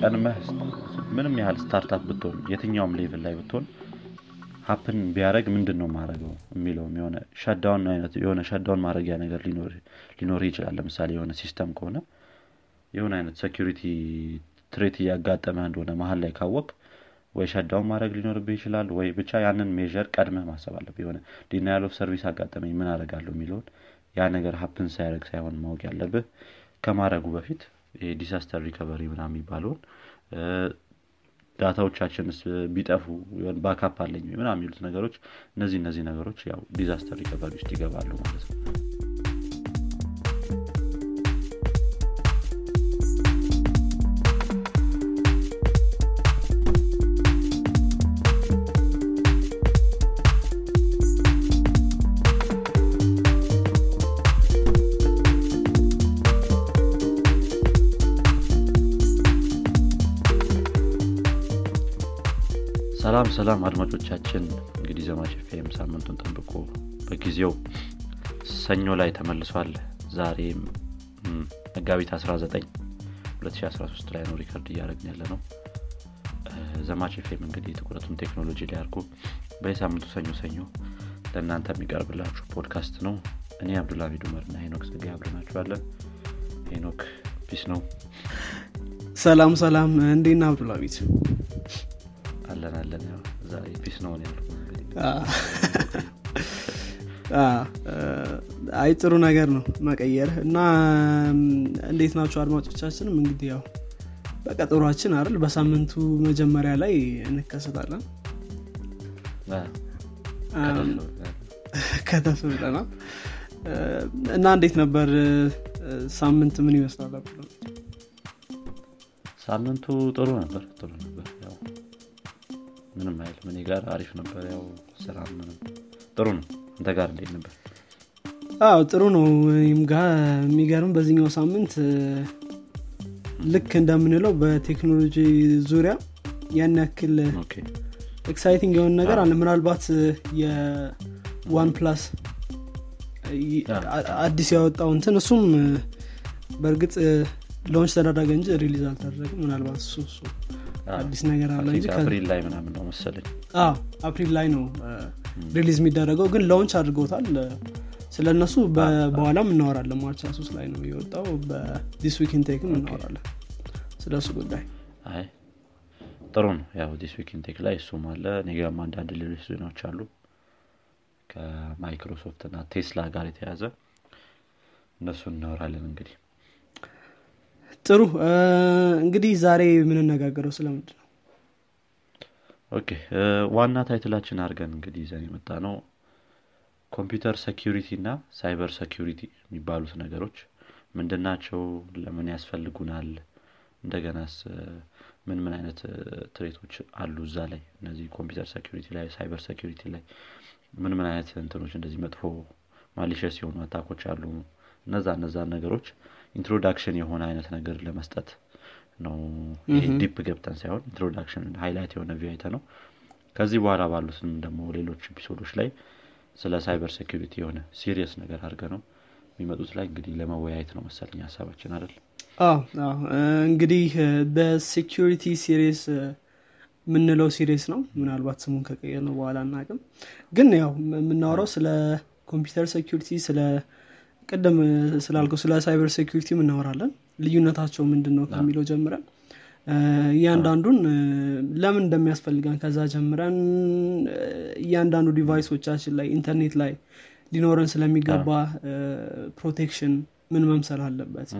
ቀድመህ ምንም ያህል startup ብትሆን የትኛውም level ላይ ብትሆን happen ቢያደረግ ምንድን ነው ማድረገው የሚለውም የሆነ shutdown አይነት የሆነ shutdown ማድረጊያ ነገር ሊኖር ይችላል። ለምሳሌ የሆነ system ከሆነ የሆነ አይነት security threat እያጋጠመ እንደሆነ መሀል ላይ ካወቅክ ወይ shutdown ማድረግ ሊኖርብህ ይችላል ወይ ብቻ ያንን measure ቀድመህ ማሰብ አለብህ የሆነ denial of service አጋጠመኝ ምን አደረጋለሁ የሚለውን ያ ነገር happen ሳያደረግ ሳይሆን ማወቅ ያለብህ ከማድረጉ በፊት disaster recovery ምና የሚባለውን data ዎቻችንስ ቢጠፉ backup አለኝ ምና የሚሉት ነገሮች እነዚህ እነዚህ ነገሮች ያው disaster recovery ውስጥ ይገባሉ ማለት ነው ሰላም ሰላም አድማጮቻችን እንግዲህ ዘማች ፌም ሳምንቱን ጠብቆ በጊዜው ሰኞ ላይ ተመልሷል። ዛሬም መጋቢት 19 2013 ላይ ነው record እያደረግን ያለነው ዘማች ፌም እንግዲህ ትኩረቱን ቴክኖሎጂ ላይ አድርጎ በየሳምንቱ ሰኞ ሰኞ ለእናንተ የሚቀርብላችሁ ፖድካስት ነው። እኔ አብዱልሚድ ኡመር እና ሄኖክ ጸጋ አብረናችኋለን ሄኖክ peace ነው። ሰላም ሰላም እንዴና አብዱልሚድ አለን አለን ዛሬ peace ነው ያሉ አይ ጥሩ ነገር ነው መቀየር እና እንዴት ናቸው አድማጮቻችንም? እንግዲህ ያው በቀጠሯችን አይደል? በሳምንቱ መጀመሪያ ላይ እንከሰታለን። ከተፍ ብለናል እና እንዴት ነበር? ሳምንት ምን ይመስላል? ሳምንቱ ጥሩ ነበር ጥሩ ነበር ምንም አይል እኔ ጋር አሪፍ ነበር። ያው ስራ ምንም ጥሩ ነው። እንተ ጋር እንዴት ነበር? አዎ ጥሩ ነው። የሚገርም በዚህኛው ሳምንት ልክ እንደምንለው በቴክኖሎጂ ዙሪያ ያን ያክል exciting የሆነ ነገር አለ። ምናልባት የ OnePlus አዲስ ያወጣው እንትን እሱም በእርግጥ launch ተደረገ እንጂ release አልተደረግም ምናልባት እሱ አዲስ ነገር አለ እንጂ አፕሪል ላይ ምናምን ነው መሰለኝ። አፕሪል ላይ ነው release የሚደረገው ግን launch አድርገውታል። ስለ እነሱ በኋላም እናወራለን። March ሶስት ላይ ነው የወጣው። በ This Week in Tech ም እናወራለን ስለ እሱ ጉዳይ ጥሩ ነው። ያው This Week in Tech ላይ እሱም አለ። እኔጋም አንዳንድ ሌሎች ዜናዎች አሉ። ከማይክሮሶፍት እና ቴስላ ጋር የተያዘ እነሱ እናወራለን እንግዲህ ጥሩ። እንግዲህ ዛሬ የምንነጋገረው ስለምንድ ነው? okay ዋና title ኣችን አድርገን እንግዲህ ይዘን የመጣነው computer security እና cyber security የሚባሉት ነገሮች ምንድናቸው ለምን ያስፈልጉናል? እንደገናስ ምን ምን አይነት threat ኦች አሉ እዛ ላይ? እነዚህ computer security ላይ cyber security ላይ ምን ምን አይነት እንትኖች እንደዚህ መጥፎ malicious የሆኑ attack ኦች አሉ? እነዛ እነዛን ነገሮች introduction የሆነ አይነት ነገር ለመስጠት ነው። deep ገብተን ሳይሆን introduction highlight የሆነ view ነው ከዚህ በኋላ ባሉትም ደግሞ ሌሎች episode ኦች ላይ ስለ cyber security የሆነ series ነገር አድርገነው የሚመጡት ላይ እንግዲህ ለመወያየት ነው መሰለኝ ሀሳባችን አይደል? እንግዲህ በ security series የምንለው series ነው። ምናልባት ስሙን ከቀየርነው በኋላ እናቅም ግን ያው የምናወራው ስለ computer security ስለ ቅድም ስላልከው ስለ cyber security እናወራለን ልዩነታቸው ምንድን ነው ከሚለው ጀምረን እያንዳንዱን ለምን እንደሚያስፈልገን ከዛ ጀምረን እያንዳንዱ device ኦቻችን ላይ ኢንተርኔት ላይ ሊኖረን ስለሚገባ protection ምን መምሰል አለበት?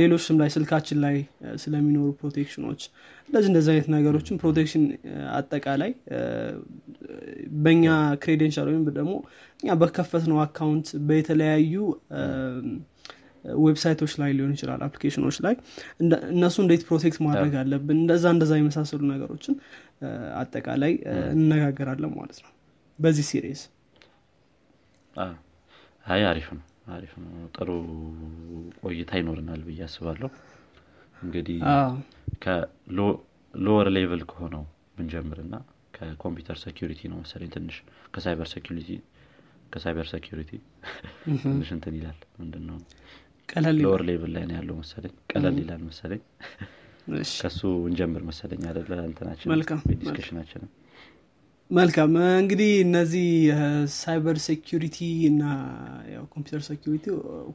ሌሎችም ላይ ስልካችን ላይ ስለሚኖሩ protection ኦች እንደዚህ እንደዚህ አይነት ነገሮችን protection አጠቃላይ በእኛ credential ወይም ደግሞ እኛ በከፈትነው account በተለያዩ website ኦች ላይ ሊሆን ይችላል application ኦች ላይ እነሱ እንዴት protect ማድረግ አለብን እንደዛ እንደዛ የመሳሰሉ ነገሮችን አጠቃላይ እንነጋገራለን ማለት ነው በዚህ series አይ አሪፍ ነው አሪፍ ነው። ጥሩ ቆይታ ይኖርናል ብዬ አስባለሁ እንግዲህ ከ lower level ከሆነው ብንጀምርና ከ computer security ነው መሰለኝ ትንሽ ከ cyber security ከ cyber security ትንሽ እንትን ይላል ምንድን ነው ቀለል lower level ላይ ነው ያለው መሰለኝ ቀለል ይላል መሰለኝ። ከሱ እንጀምር መሰለኝ አደለ እንትናችን discussion ኣችንም መልካም። እንግዲህ እነዚህ cyber security እና computer security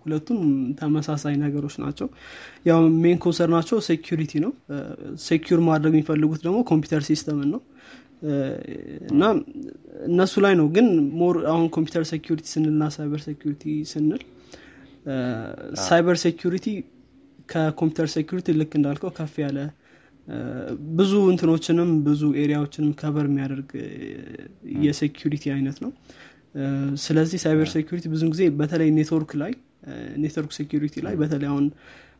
ሁለቱም ተመሳሳይ ነገሮች ናቸው። ያው main concern ኣቸው security ነው። secure ማድረግ የሚፈልጉት ደግሞ computer system ን ነው። እና እነሱ ላይ ነው። ግን more አሁን computer security ስንልና cyber security ስንል cyber security ከ computer security ልክ እንዳልከው ከፍ ያለ ብዙ እንትኖችንም ብዙ area ዎችንም cover የሚያደርግ የ security አይነት ነው። ስለዚህ cyber security ብዙ ጊዜ በተለይ ኔትወርክ ላይ network security ላይ በተለይ አሁን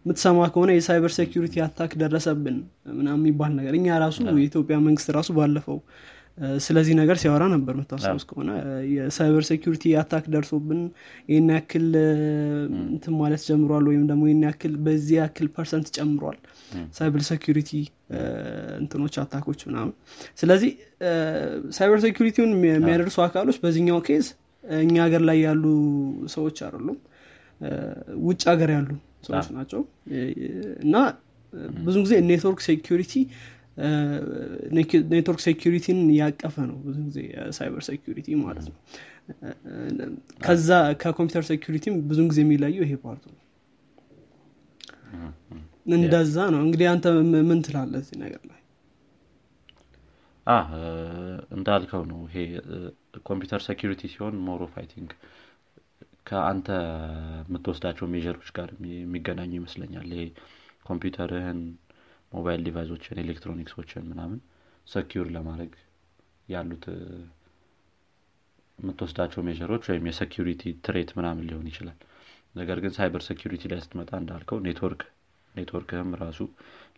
የምትሰማ ከሆነ የ cyber security attack ደረሰብን ምናምን የሚባል ነገር። እኛ ራሱ የኢትዮጵያ መንግስት ራሱ ባለፈው ስለዚህ ነገር ሲያወራ ነበር የምታስታውስ ከሆነ የ cyber security attack ደርሶብን ይህን ያክል እንትን ማለት ጀምሯል ወይም ደግሞ ይህን ያክል በዚህ ያክል percent ጨምሯል cyber security እንትኖች attack ኦች ምናምን። ስለዚህ cyber security ውን የሚያደርሱ አካሎች በዚህኛው case እኛ ሀገር ላይ ያሉ ሰዎች አይደሉም። ውጭ ሀገር ያሉ ሰዎች ናቸው። እና ብዙ ጊዜ network security network security ን ያቀፈ ነው ብዙ ጊዜ cyber security ማለት ነው። ከዛ ከ computer security ም ብዙን ጊዜ የሚለየው ይሄ part ኡ ነው። እንደዛ ነው። እንግዲህ አንተ ምን ትላለ እዚህ ነገር ላይ? እንዳልከው ነው ይሄ computer security ሲሆን more of a thing ከአንተ የምትወስዳቸው measure ኦች ጋር የሚገናኙ ይመስለኛል። ይሄ ኮምፒውተርህን ሞባይል ዲቫይሶችን ኤሌክትሮኒክሶችን ምናምን ሰኪር ለማድረግ ያሉት የምትወስዳቸው ሜሮች ወይም የሴኪሪቲ ትሬት ምናምን ሊሆን ይችላል። ነገር ግን cyber security ላይ ስትመጣ እንዳልከው network network ህም ራሱ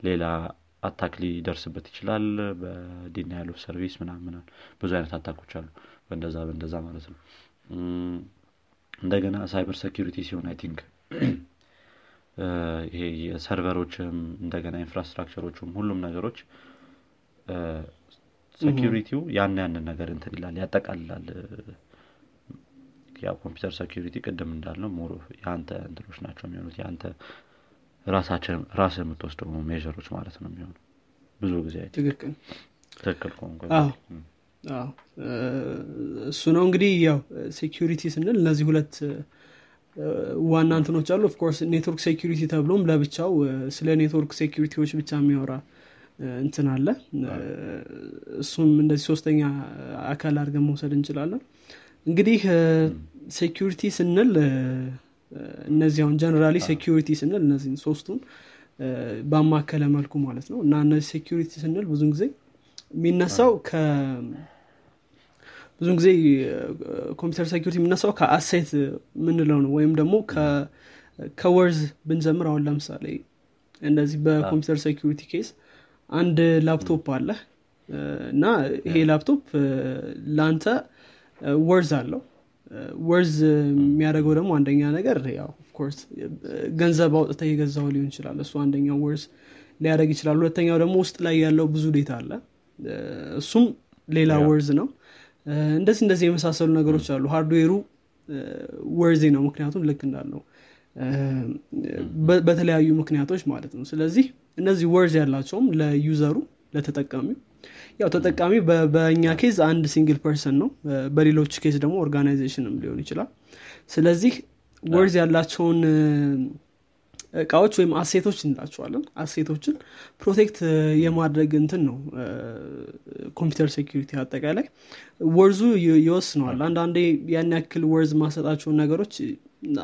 ሌላ attack ሊደርስበት ይችላል። በ denial of service ምናምን ብዙ አይነት attack ኦች አሉ። በእንደዛ በእንደዛ ማለት ነው። እንደገና ሳይበር ሴኪሪቲ ሲሆን አይ ቲንክ ይሄ የሰርቨሮችም እንደገና ኢንፍራስትራክቸሮችም ሁሉም ነገሮች ሴኪሪቲው ያን ያንን ነገር እንትን ይላል ያጠቃልላል። computer security ቅድም እንዳልነው more የአንተ እንትኖች ናቸው የሚሆኑት። የአንተ ራሳችን ራስ የምትወስደው measure ኦች ማለት ነው የሚሆኑ ብዙ ጊዜ ትክክል። እሱ ነው እንግዲህ ያው security ስንል እነዚህ ሁለት ዋና እንትኖች አሉ። of course network security ተብሎም ለብቻው ስለ network security ዎች ብቻ የሚያወራ እንትን አለ። እሱም እንደዚህ ሶስተኛ አካል አድርገን መውሰድ እንችላለን። እንግዲህ security ስንል እነዚህ አሁን generally security ስንል እነዚህ ሶስቱን ባማከለ መልኩ ማለት ነው። እና እነዚህ security ስንል ብዙን ጊዜ የሚነሳው ብዙ ጊዜ computer security የሚነሳው ከ asset ምንለው ነው። ወይም ደግሞ ከ worth ብንጀምር አሁን ለምሳሌ እንደዚህ በ computer security case አንድ ላፕቶፕ አለ። እና ይሄ ላፕቶፕ ለአንተ worth አለው። worth የሚያደርገው ደግሞ አንደኛ ነገር ያው of course ገንዘብ አውጥተህ የገዛኸው ሊሆን ይችላል። እሱ አንደኛው worth ሊያደርግ ይችላል። ሁለተኛው ደግሞ ውስጥ ላይ ያለው ብዙ data አለ። እሱም ሌላ worth ነው እንደዚህ እንደዚህ የመሳሰሉ ነገሮች አሉ። hardware ኡ worthy ነው። ምክንያቱም ልክ እንዳልነው በተለያዩ ምክንያቶች ማለት ነው። ስለዚህ እነዚህ worth ያላቸውም ለ user ኡ ለተጠቃሚው ያው ተጠቃሚ በእኛ case አንድ single person ነው። በሌሎች case ደግሞ organization ም ሊሆን ይችላል። ስለዚህ worth ያላቸውን እቃዎች ወይም asset ኦች እንላቸዋለን። asset ኦችን protect የማድረግ እንትን ነው computer security አጠቃላይ worth ኡ ይወስነዋል። አንዳንዴ ያን ያክል worth ማንሰጣቸውን ነገሮች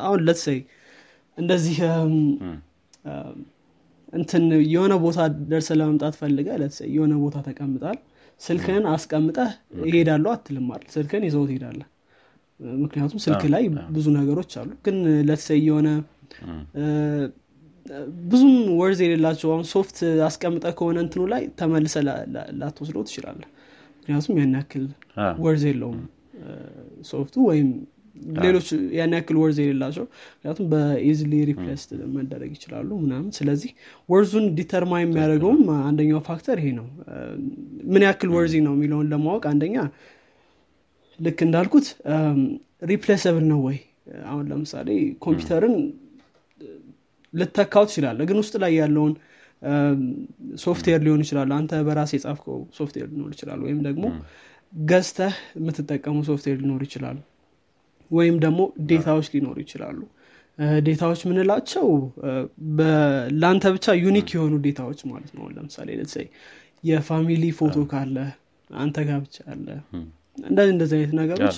አሁን let's say እንደዚህ እንትን የሆነ ቦታ ደርሰህ ለመምጣት ፈልገህ let's say የሆነ ቦታ ተቀምጠሃል ስልክህን አስቀምጠህ ይሄዳለሁ አትልም ስልክህን ይዘኸው ትሄዳለህ ምክንያቱም ስልክ ላይ ብዙ ነገሮች አሉ። ግን let's say የሆነ ብዙም worth የሌላቸው አሁን soft አስቀምጠህ ከሆነ እንትኑ ላይ ተመልሰህ ላትወስደው ትችላለህ ምክንያቱም ያን ያክል worth የለውም soft ኡ ወይም ሌሎች ያን ያክል worth የሌላቸው ምክንያቱም በ easily replace መደረግ ይችላሉ ምናምን። ስለዚህ worth ኡን determine የሚያደርገውም አንደኛው factor ይሄ ነው። ምን ያክል worthy ነው የሚለውን ለማወቅ አንደኛ ልክ እንዳልኩት replaceable ነው ወይ? አሁን ለምሳሌ ኮምፒውተርህን ልትተካው ትችላለህ ግን ውስጥ ላይ ያለውን ሶፍትዌር ሊሆን ይችላል። አንተ በራስህ የጻፍከው ሶፍትዌር ሊኖር ይችላል። ወይም ደግሞ ገዝተህ የምትጠቀሙ ሶፍትዌር ሊኖር ይችላሉ ወይም ደግሞ data ዎች ሊኖሩ ይችላሉ። data ዎች ምንላቸው ለአንተ ብቻ unique የሆኑ data ዎች ማለት ነው። ለምሳሌ let's say የ family ፎቶ ካለ አንተ ጋር ብቻ አለ። እንደዚህ እንደዚህ አይነት ነገሮች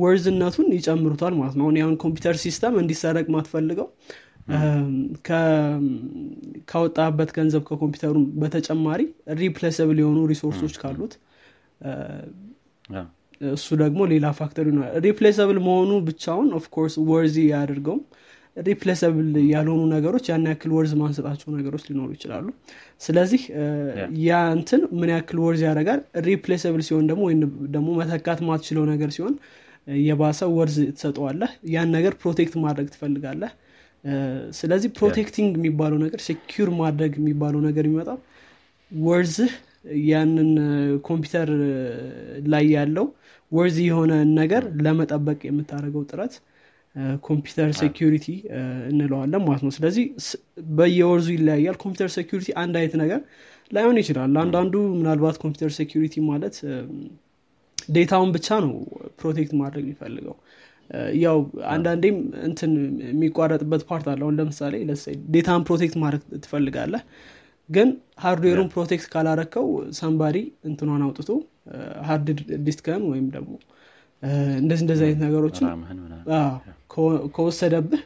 worth ነቱን ይጨምሩታል ማለት ነው። አሁን computer system እንዲሰረቅ ማትፈልገው ካወጣህበት ገንዘብ ከኮምፒውተሩ በተጨማሪ replaceable የሆኑ resource ኦች ካሉት እሱ ደግሞ ሌላ factor ይሆናል replaceable መሆኑ ብቻውን of course worthy አያደርገውም። replaceable ያልሆኑ ነገሮች ያን ያክል worth ማንሰጣቸው ነገሮች ሊኖሩ ይችላሉ። ስለዚህ yeah። እንትን ምን ያክል worth ያደርጋል? replaceable ሲሆን ደግሞ ወይም ደግሞ መተካት ማትችለው ነገር ሲሆን የባሰ worth ትሰጠዋለህ። ያን ነገር protect ማድረግ ትፈልጋለህ ስለዚህ protecting የሚባለው ነገር secure ማድረግ የሚባለው ነገር የሚመጣው worth ህ ያንን ኮምፒውተር ላይ ያለው worth የሆነ ነገር ለመጠበቅ የምታደርገው ጥረት computer security እንለዋለን ማለት ነው። ስለዚህ በየ worth ኡ ይለያያል። computer security አንድ አይነት ነገር ላይሆን ይችላል። አንዳንዱ ምናልባት computer security ማለት data ውን ብቻ ነው protect ማድረግ የሚፈልገው ያው አንዳንዴም እንትን የሚቋረጥበት part አለ። አሁን ለምሳሌ data ን protect ማድረግ ትፈልጋለህ? ግን hardware ኡን protect ካላረከው ሰንባሪ እንትኗን አውጥቶ hard disk ን ወይም ደግሞ እንደዚህ እንደዚህ አይነት ነገሮችን ከወሰደብህ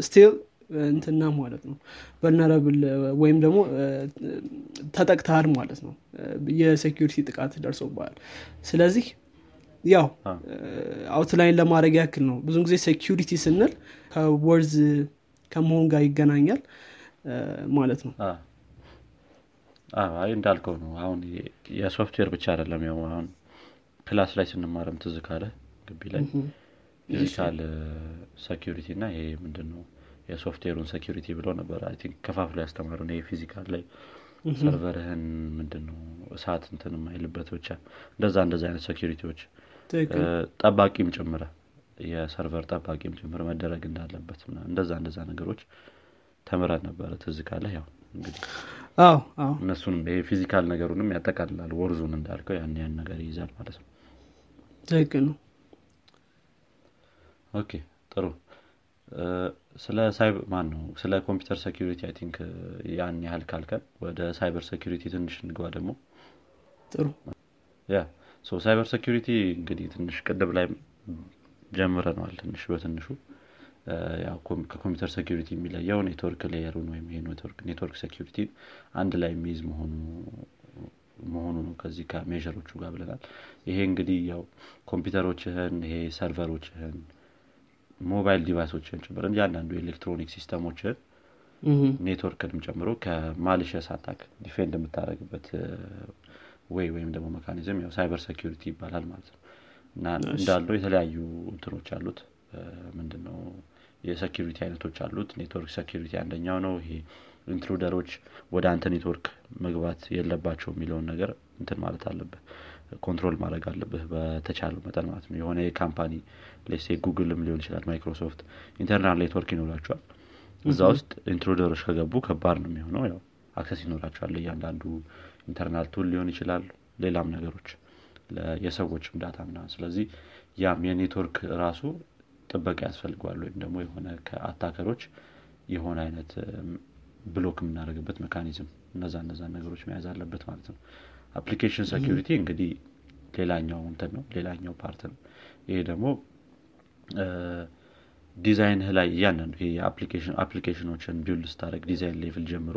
still እንትና ማለት ነው። vulnerable ወይም ደግሞ ተጠቅተሃል ማለት ነው። የ security ጥቃት ደርሶብሃል። ስለዚህ ያው outline ለማድረግ ያክል ነው። ብዙ ጊዜ security ስንል ከ worth ከመሆን ጋር ይገናኛል ማለት ነው። አይ እንዳልከው ነው። አሁን የሶፍትዌር ብቻ አይደለም ያው አሁን class ላይ ስንማረም ትዝ ካለህ ግቢ ላይ physical security እና ይሄ ምንድን ነው የ software ኡን security ብለው ነበር I think ከፋፍሎ ያስተማሩን ይሄ physical ላይ server ህን ምንድን ነው እሳት እንትን የማይልበት ብቻ እንደዛ እንደዛ አይነት security ዎች ጠባቂም ጭምር የ server ጠባቂም ጭምር መደረግ እንዳለበት እንደዛ እንደዛ ነገሮች ተምረን ነበረ ትዝ ካለ ያው እንግዲህ። እነሱንም ይሄ physical ነገሩንም ያጠቃልላል worth ኡን እንዳልከው ያን ያን ነገር ይይዛል ማለት ነው። ትክክል ነው። okay ጥሩ። ስለ ሳይበር ማን ነው ስለ computer security I think ያን ያህል ካልከን ወደ cyber security ትንሽ እንግባ ደግሞ። ጥሩ። ያ cyber security እንግዲህ ትንሽ ቅድም ላይ ጀምረነዋል ትንሽ በትንሹ። ከ computer security የሚለየው network layer ኡን ወይም network security አንድ ላይ የሚይዝ መሆኑ መሆኑ ነው ከዚህ ከ measure ኦቹ ጋር ብለናል። ይሄ እንግዲህ ያው ኮምፒውተሮችህን ይሄ server ኦችህን mobile device ኦችን ጭምር እያንዳንዱ የ electronic system ኦችን network ንም ጨምሮ ከ malicious attack defend የምታደረግበት ወይ ወይም ደግሞ mechanism ያው cyber security ይባላል ማለት ነው። እና እንዳለው የተለያዩ እንትኖች አሉት። ምንድነው? የ security አይነቶች አሉት። network security አንደኛው ነው። ይሄ intruder ኦች ወደ አንተ ኔትወርክ መግባት የለባቸው የሚለውን ነገር እንትን ማለት አለብህ control ማድረግ አለብህ በተቻለው መጠን ማለት ነው። የሆነ የ company let's say ጉግልም ሊሆን ይችላል ማይክሮሶፍት internal network ይኖራቸዋል። እዛ ውስጥ intruder ኦች ከገቡ ከባድ ነው የሚሆነው። ያው access ይኖራቸዋል እያንዳንዱ internal tool ሊሆን ይችላል ሌላም ነገሮች የሰዎችም data ምና ስለዚህ ያም የኔትወርክ ራሱ ጥበቃ ያስፈልገዋል ወይም ደግሞ የሆነ ከ attacker ኦች የሆነ አይነት block የምናደርግበት mechanism እነዛ እነዛ ነገሮች መያዝ አለበት ማለት ነው። application security እንግዲህ ሌላኛው እንትን ነው ሌላኛው part ነው። ይሄ ደግሞ ዲዛይንህ ላይ እያንዳንዱ ይሄ application ኦችን build ስታደረግ design level ጀምሮ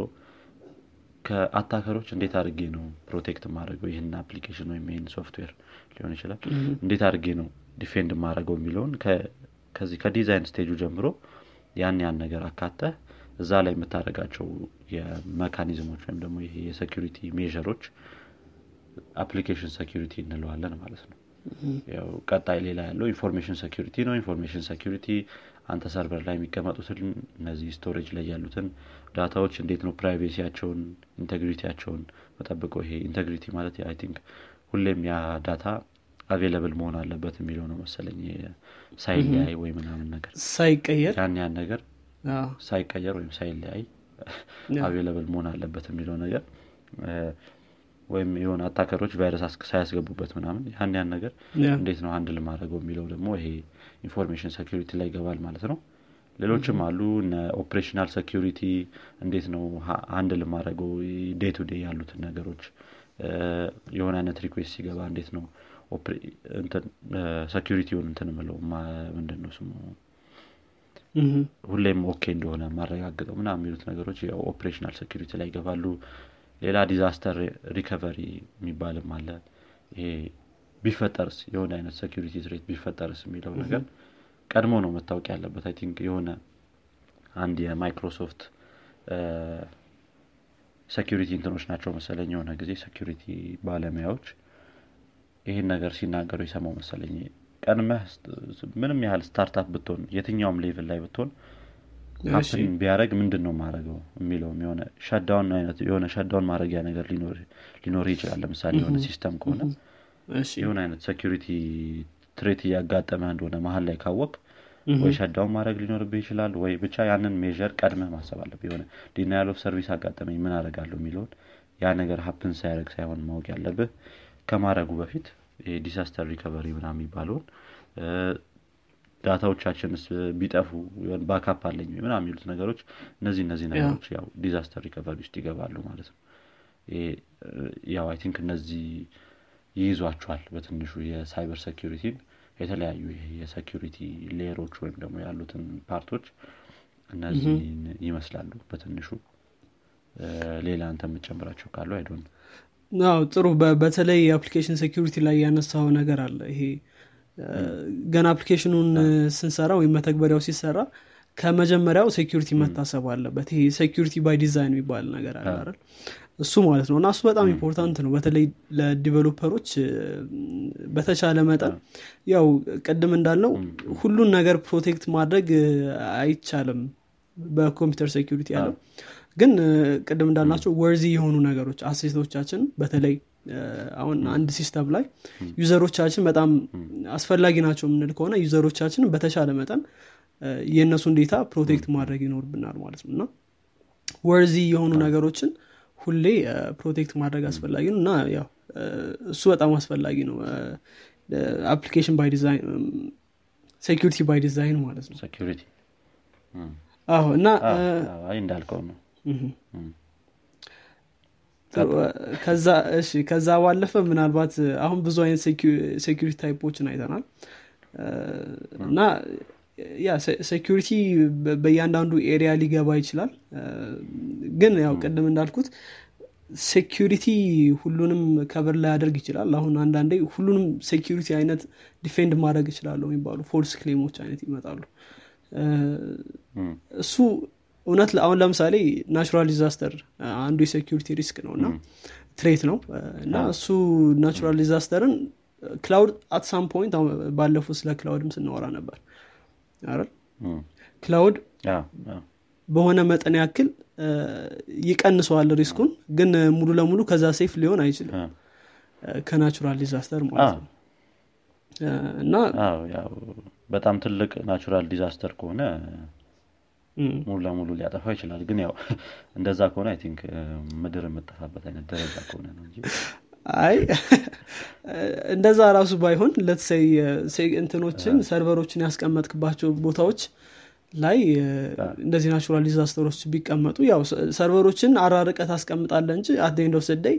ከ attacker ኦች እንዴት አድርጌ ነው protect ማድረገው ይህን application ወይም ይህን ሶፍትዌር ሊሆን ይችላል። እንዴት አድርጌ ነው defend ማድረገው የሚለውን ከዚህ ከ design stage ኡ ጀምሮ ያን ያን ነገር አካተህ እዛ ላይ የምታደረጋቸው የ mechanism ኦች ወይም ደግሞ ይሄ የ security measure ኦች application security እንለዋለን ማለት ነው። ያው ቀጣይ ሌላ ያለው information security ነው። information security አንተ server ላይ የሚቀመጡትን እነዚህ storage ላይ ያሉትን data ዎች እንዴት ነው privacy ያቸውን integrity ያቸውን መጠብቀው ይሄ integrity ማለት I think ሁሌም ያ data available መሆን አለበት የሚለው ነው መሰለኝ ሳይለያይ ወይ ምናምን ነገር። ሳይቀየር? ያን ያን ነገር ሳይቀየር ወይም ሳይለያይ available መሆን አለበት የሚለው ነገር። ወይም የሆነ attacker ኦች ቫይረስ ሳያስገቡበት ምናምን ያን ያን ነገር እንዴት ነው handle ማድረገው የሚለው ደግሞ ይሄ information security ላይ ይገባል ማለት ነው። ሌሎችም አሉ። operational security እንዴት ነው handle ማድረገው day to day ያሉትን ነገሮች። የሆነ አይነት request ሲገባ እንዴት ነው security ውን እንትን ምለው ምንድን ነው ስሙ? ሁሌም okay እንደሆነ ማረጋግጠው ምና የሚሉት ነገሮች operational security ላይ ይገባሉ። ሌላ disaster recovery የሚባልም አለ። ይሄ ቢፈጠርስ? የሆነ አይነት security threat ቢፈጠርስ የሚለው ነገር ቀድሞ ነው መታወቅ ያለበት። I think የሆነ አንድ የማይክሮሶፍት security እንትኖች ናቸው መሰለኝ የሆነ ጊዜ security ባለሙያዎች ይህን ነገር ሲናገሩ የሰማሁ መሰለኝ። ቀድመህ ምንም ያህል startup ብትሆን የትኛውም level ላይ ብትሆን happen ቢያደረግ ምንድን ነው ማድረገው የሚለውም የሆነ shutdown አይነት የሆነ shutdown ማድረጊያ ነገር ሊኖር ይችላል። ለምሳሌ የሆነ system ከሆነ የሆነ አይነት security threat እያጋጠመ እንደሆነ መሀል ላይ ካወቅክ ወይ shutdown ማድረግ ሊኖርብህ ይችላል ወይ ብቻ ያንን measure ቀድመህ ማሰብ አለብህ የሆነ denial of service አጋጠመኝ ምን አደረጋለሁ የሚለውን ያ ነገር happen ሳያደረግ ሳይሆን ማወቅ ያለብህ ከማድረጉ በፊት disaster recovery ምና የሚባለውን data ዎቻችንስ ቢጠፉ backup አለኝ ምና የሚሉት ነገሮች እነዚህ እነዚህ ነገሮች ያው disaster recovery ውስጥ ይገባሉ ማለት ነው። ያው I think እነዚህ ይይዟቸዋል በትንሹ የ cyber security ን የተለያዩ የ security layer ኦች ወይም ደግሞ ያሉትን part ኦች እነዚህን ይመስላሉ በትንሹ። ሌላ አንተ የምጨምራቸው ካሉ I don't አዎ ጥሩ በተለይ የ application security ላይ ያነሳው ነገር አለ። ይሄ ገና application ኑን ስንሰራ ወይም መተግበሪያው ሲሰራ ከመጀመሪያው security መታሰብ አለበት። ይሄ security by design የሚባል ነገር አለ አይደል እሱ ማለት ነው። እና እሱ በጣም important ነው። በተለይ ለ developer ኦች በተቻለ መጠን ያው ቅድም እንዳልነው ሁሉን ነገር protect ማድረግ አይቻልም በ computer security ያለው ግን ቅድም እንዳልናቸው worthy የሆኑ ነገሮች asset ኦቻችን በተለይ አሁን አንድ system ላይ user ኦቻችን በጣም አስፈላጊ ናቸው የምንል ከሆነ user ኦቻችን በተቻለ መጠን የእነሱን data protect ማድረግ ይኖርብናል ማለት ነው። እና worthy የሆኑ ነገሮችን ሁሌ protect ማድረግ አስፈላጊ ነው። እና ያው እሱ በጣም አስፈላጊ ነው። application by design security by design ማለት ነው። አዎ እና እንዳልከው ነው። ከዛ ባለፈ ምናልባት አሁን ብዙ አይነት security typeኦችን አይተናል። እና ያ security በእያንዳንዱ area ሊገባ ይችላል። ግን ያው ቅድም እንዳልኩት security ሁሉንም ከበር ላይ ያደርግ ይችላል። አሁን አንዳንዴ ሁሉንም security አይነት defend ማድረግ ይችላለሁ የሚባሉ false claim ኦች አይነት ይመጣሉ። እሱ እውነት አሁን ለምሳሌ natural disaster አንዱ የ security risk ነው እና threat ነው። እና እሱ natural disaster ን cloud at some point ባለፉት ስለ cloud ም ስናወራ ነበር አይደል? cloud በሆነ መጠን ያክል ይቀንሰዋል risk ኡን ግን ሙሉ ለሙሉ ከዛ safe ሊሆን አይችልም። ከ natural disaster ማለት ነው። እና በጣም ትልቅ natural disaster ከሆነ ሙሉ ለሙሉ ሊያጠፋ ይችላል። ግን ያው እንደዛ ከሆነ I think ምድር የምጠፋበት አይነት ደረጃ ከሆነ ነው እንጂ አይ እንደዛ ራሱ ባይሆን let's say እንትኖችን server ኦችን ያስቀመጥክባቸው ቦታዎች ላይ እንደዚህ natural disaster ኦች ቢቀመጡ ያው server ኦችን አራርቀህ ታስቀምጣለህ እንጂ obviously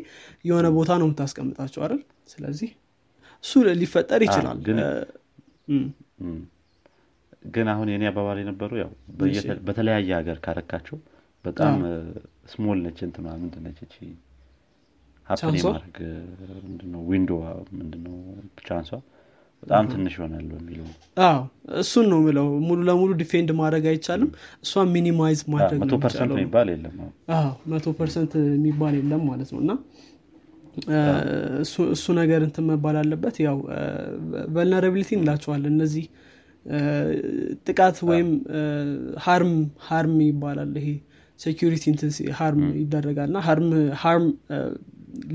የሆነ ቦታ ነው የምታስቀምጣቸው አይደል? ስለዚህ እሱ ሊፈጠር ይችላል። ግን አሁን የኔ አባባል የነበረው ያው በተለያየ ሀገር ካረካቸው በጣም small ነች እንትኗ ምንድነች happen የማድረግ ምንድነው? window ምንድነው? chance ኧ በጣም ትንሽ ይሆናል በሚለው። አዎ እሱን ነው ምለው ሙሉ ለሙሉ defend ማድረግ አይቻልም። እሷን minimize ማድረግ መቶ percent የሚባል የለም። መቶ percent የሚባል የለም ማለት ነው። እና እሱ ነገር እንትን መባል አለበት። ያው vulnerability እንላቸዋለን። እነዚህ ጥቃት ወይም harm harm ይባላል። ይሄ security harm ይደረጋል። እና harm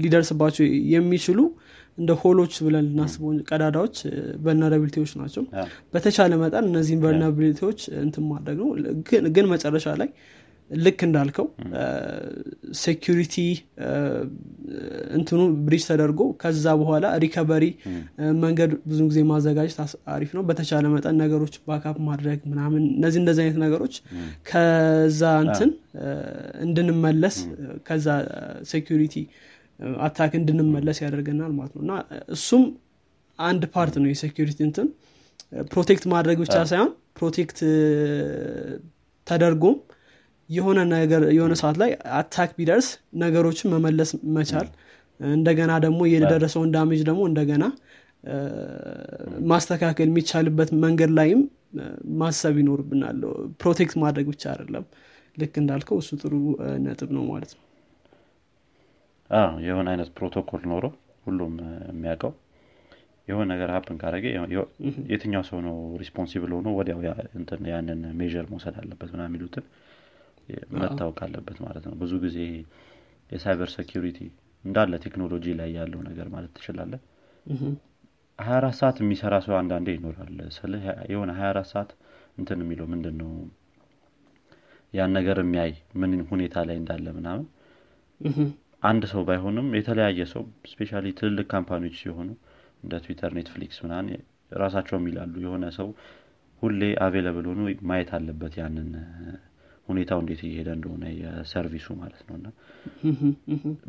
ሊደርስባቸው የሚችሉ እንደ hole ኦች ብለን ልናስበው ቀዳዳዎች vulnerability ዎች ናቸው። በተቻለ መጠን እነዚህን vulnerability ዎች እንትን ማድረግ ነው። ግን መጨረሻ ላይ ልክ እንዳልከው security እንትኑ breach ተደርጎ ከዛ በኋላ recovery መንገድ ብዙ ጊዜ ማዘጋጀት አሪፍ ነው። በተቻለ መጠን ነገሮች backup ማድረግ ምናምን እነዚህ እንደዚህ አይነት ነገሮች ከዛ እንትን እንድንመለስ ከዛ security attack እንድንመለስ ያደርገናል ማለት ነው። እና እሱም አንድ part ነው የ security እንትን። protect ማድረግ ብቻ ሳይሆን protect ተደርጎም የሆነ ነገር የሆነ ሰዓት ላይ attack ቢደርስ ነገሮችን መመለስ መቻል እንደገና ደግሞ የደረሰውን damage ደግሞ እንደገና ማስተካከል የሚቻልበት መንገድ ላይም ማሰብ ይኖርብናል። protect ማድረግ ብቻ አይደለም። ልክ እንዳልከው እሱ ጥሩ ነጥብ ነው ማለት ነው የሆነ አይነት ፕሮቶኮል ኖሮ ሁሉም የሚያውቀው የሆነ ነገር happen ካረገ የትኛው ሰው ነው responsible ሆኖ ወዲያው ያንን measure መውሰድ አለበት ምናምን የሚሉትን መታወቅ አለበት ማለት ነው። ብዙ ጊዜ የ cyber security እንዳለ ቴክኖሎጂ ላይ ያለው ነገር ማለት ትችላለህ ሀያ አራት ሰዓት የሚሰራ ሰው አንዳንዴ ይኖራል። ስለ የሆነ ሀያ አራት ሰዓት እንትን የሚለው ምንድን ነው ያን ነገር የሚያይ ምን ሁኔታ ላይ እንዳለ ምናምን አንድ ሰው ባይሆንም የተለያየ ሰው specia ትልልቅ company ዎች ሲሆኑ እንደ ትዊተር ኔትፍሊክስ ምናምን ራሳቸውም ይላሉ። የሆነ ሰው ሁሌ available ሆኖ ማየት አለበት ያንን ሁኔታው እንዴት እየሄደ እንደሆነ የ service ኡ ማለት ነው። እና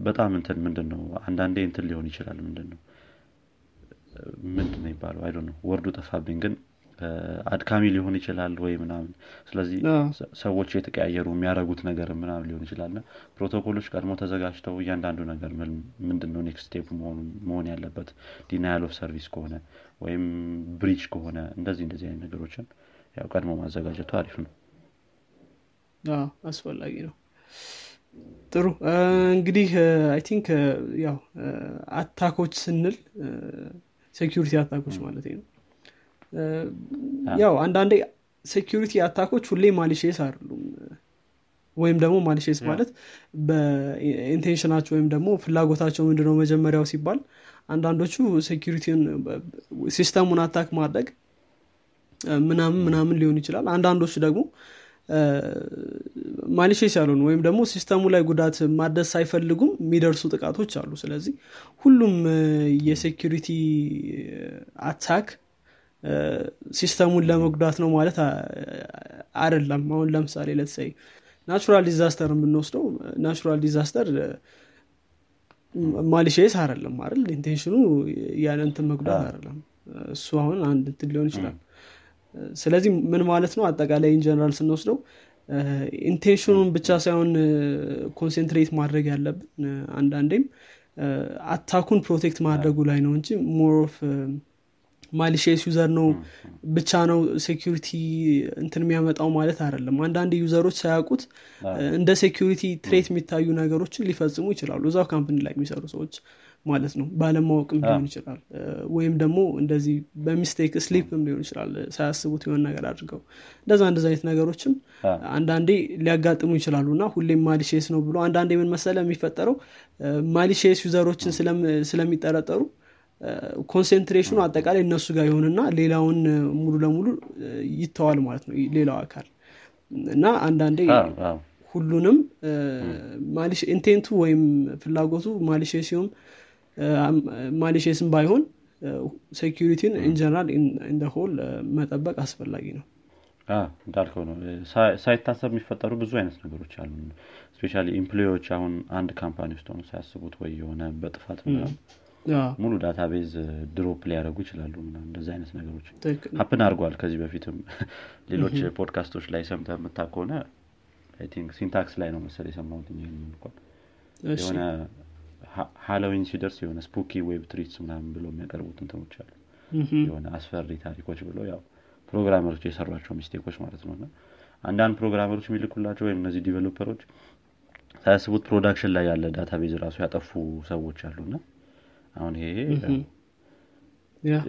በጣም እንትን ምንድን ነው አንዳንዴ እንትን ሊሆን ይችላል። ምንድን ነው ምንድን ነው ይባለው አይ word ኡ ጠፋብኝ ግን አድካሚ ሊሆን ይችላል ወይ ምናምን። ስለዚህ ሰዎች የተቀያየሩ የሚያደረጉት ነገር ምናምን ሊሆን ይችላል። ፕሮቶኮሎች ቀድሞ ተዘጋጅተው እያንዳንዱ ነገር ምንድን ነው next step መሆን ያለበት? denial of service ከሆነ ወይም breach ከሆነ እንደዚህ እንደዚህ አይነት ነገሮችን ያው ቀድሞ ማዘጋጀቱ አሪፍ ነው። አስፈላጊ ነው። ጥሩ። እንግዲህ I think ያው attack ኦች ስንል security attack ኦች ማለት ነው ያው አንዳንዴ security attack ኦች ሁሌ malicious አይደሉም። ወይም ደግሞ malicious ማለት በ intention ኣቸው ወይም ደግሞ ፍላጎታቸው ምንድነው መጀመሪያው ሲባል አንዳንዶቹ security ን system ኡን attack ማድረግ ምናምን ምናምን ሊሆን ይችላል። አንዳንዶቹ ደግሞ malicious ያልሆኑ ወይም ደግሞ system ኡ ላይ ጉዳት ማድረስ ሳይፈልጉም የሚደርሱ ጥቃቶች አሉ። ስለዚህ ሁሉም የ security attack system ኡን ለመጉዳት ነው ማለት አይደለም። አሁን ለምሳሌ let's say natural disaster የምንወስደው። natural disaster malicious አይደለም አይደል? intention ኡ ያንን እንትን መጉዳት አይደለም። እሱ አሁን አንድ እንትን ሊሆን ይችላል። ስለዚህ ምን ማለት ነው? አጠቃላይ in general ስንወስደው intention ኡን ብቻ ሳይሆን concentrate ማድረግ ያለብን አንዳንዴም attack ኡን protect ማድረጉ ላይ ነው እንጂ more of malicious user ነው ብቻ ነው security እንትን የሚያመጣው ማለት አይደለም። አንዳንድ user ኦች ሳያውቁት እንደ security threat የሚታዩ ነገሮችን ሊፈጽሙ ይችላሉ። እዛው company ላይ የሚሰሩ ሰዎች ማለት ነው። ባለማወቅም ሊሆን ይችላል። ወይም ደግሞ እንደዚህ በ mistake slip ም ሊሆን ይችላል። ሳያስቡት የሆነ ነገር አድርገው እንደዛ እንደዚ አይነት ነገሮችም አንዳንዴ ሊያጋጥሙ ይችላሉ። እና ሁሌም malicious ነው ብሎ አንዳንዴ ምን መሰለ የሚፈጠረው? malicious userኦችን ስለሚጠረጠሩ concentrationኡ አጠቃላይ እነሱ ጋር ይሆንና ሌላውን ሙሉ ለሙሉ ይተዋል ማለት ነው ሌላው አካል። እና አንዳንዴ ሁሉንም intentኡ ወይም ፍላጎቱ maliciousኦም malicious ም ባይሆን security ን in general in the whole መጠበቅ አስፈላጊ ነው። እንዳልከው ነው። ሳይታሰብ የሚፈጠሩ ብዙ አይነት ነገሮች አሉ። especially employeeዎች አሁን አንድ company ውስጥ ሆኑ ሳያስቡት ወይ የሆነ በጥፋት ምናምን ሙሉ database drop ሊያደረጉ ይችላሉ እንደዚህ አይነት ነገሮች happen አድርጓል ከዚህ በፊትም። ሌሎች ፖድካስቶች ላይ ሰምተ የምታ ከሆነ Syntax ላይ ነው መሰል የሰማሁት እንኳን የሆነ ሃሎዊን ሲደርስ የሆነ spooky web treats ምናምን ብሎ የሚያቀርቡት እንትኖች አሉ። የሆነ አስፈሪ ታሪኮች ብሎ ያው programmer ኦች የሰሯቸው mistake ኦች ማለት ነው። አንዳንድ programmer ኦች የሚልኩላቸው ወይም እነዚህ developer ኦች ሳያስቡት production ላይ ያለ database ራሱ ያጠፉ ሰዎች አሉና አሁን ይሄ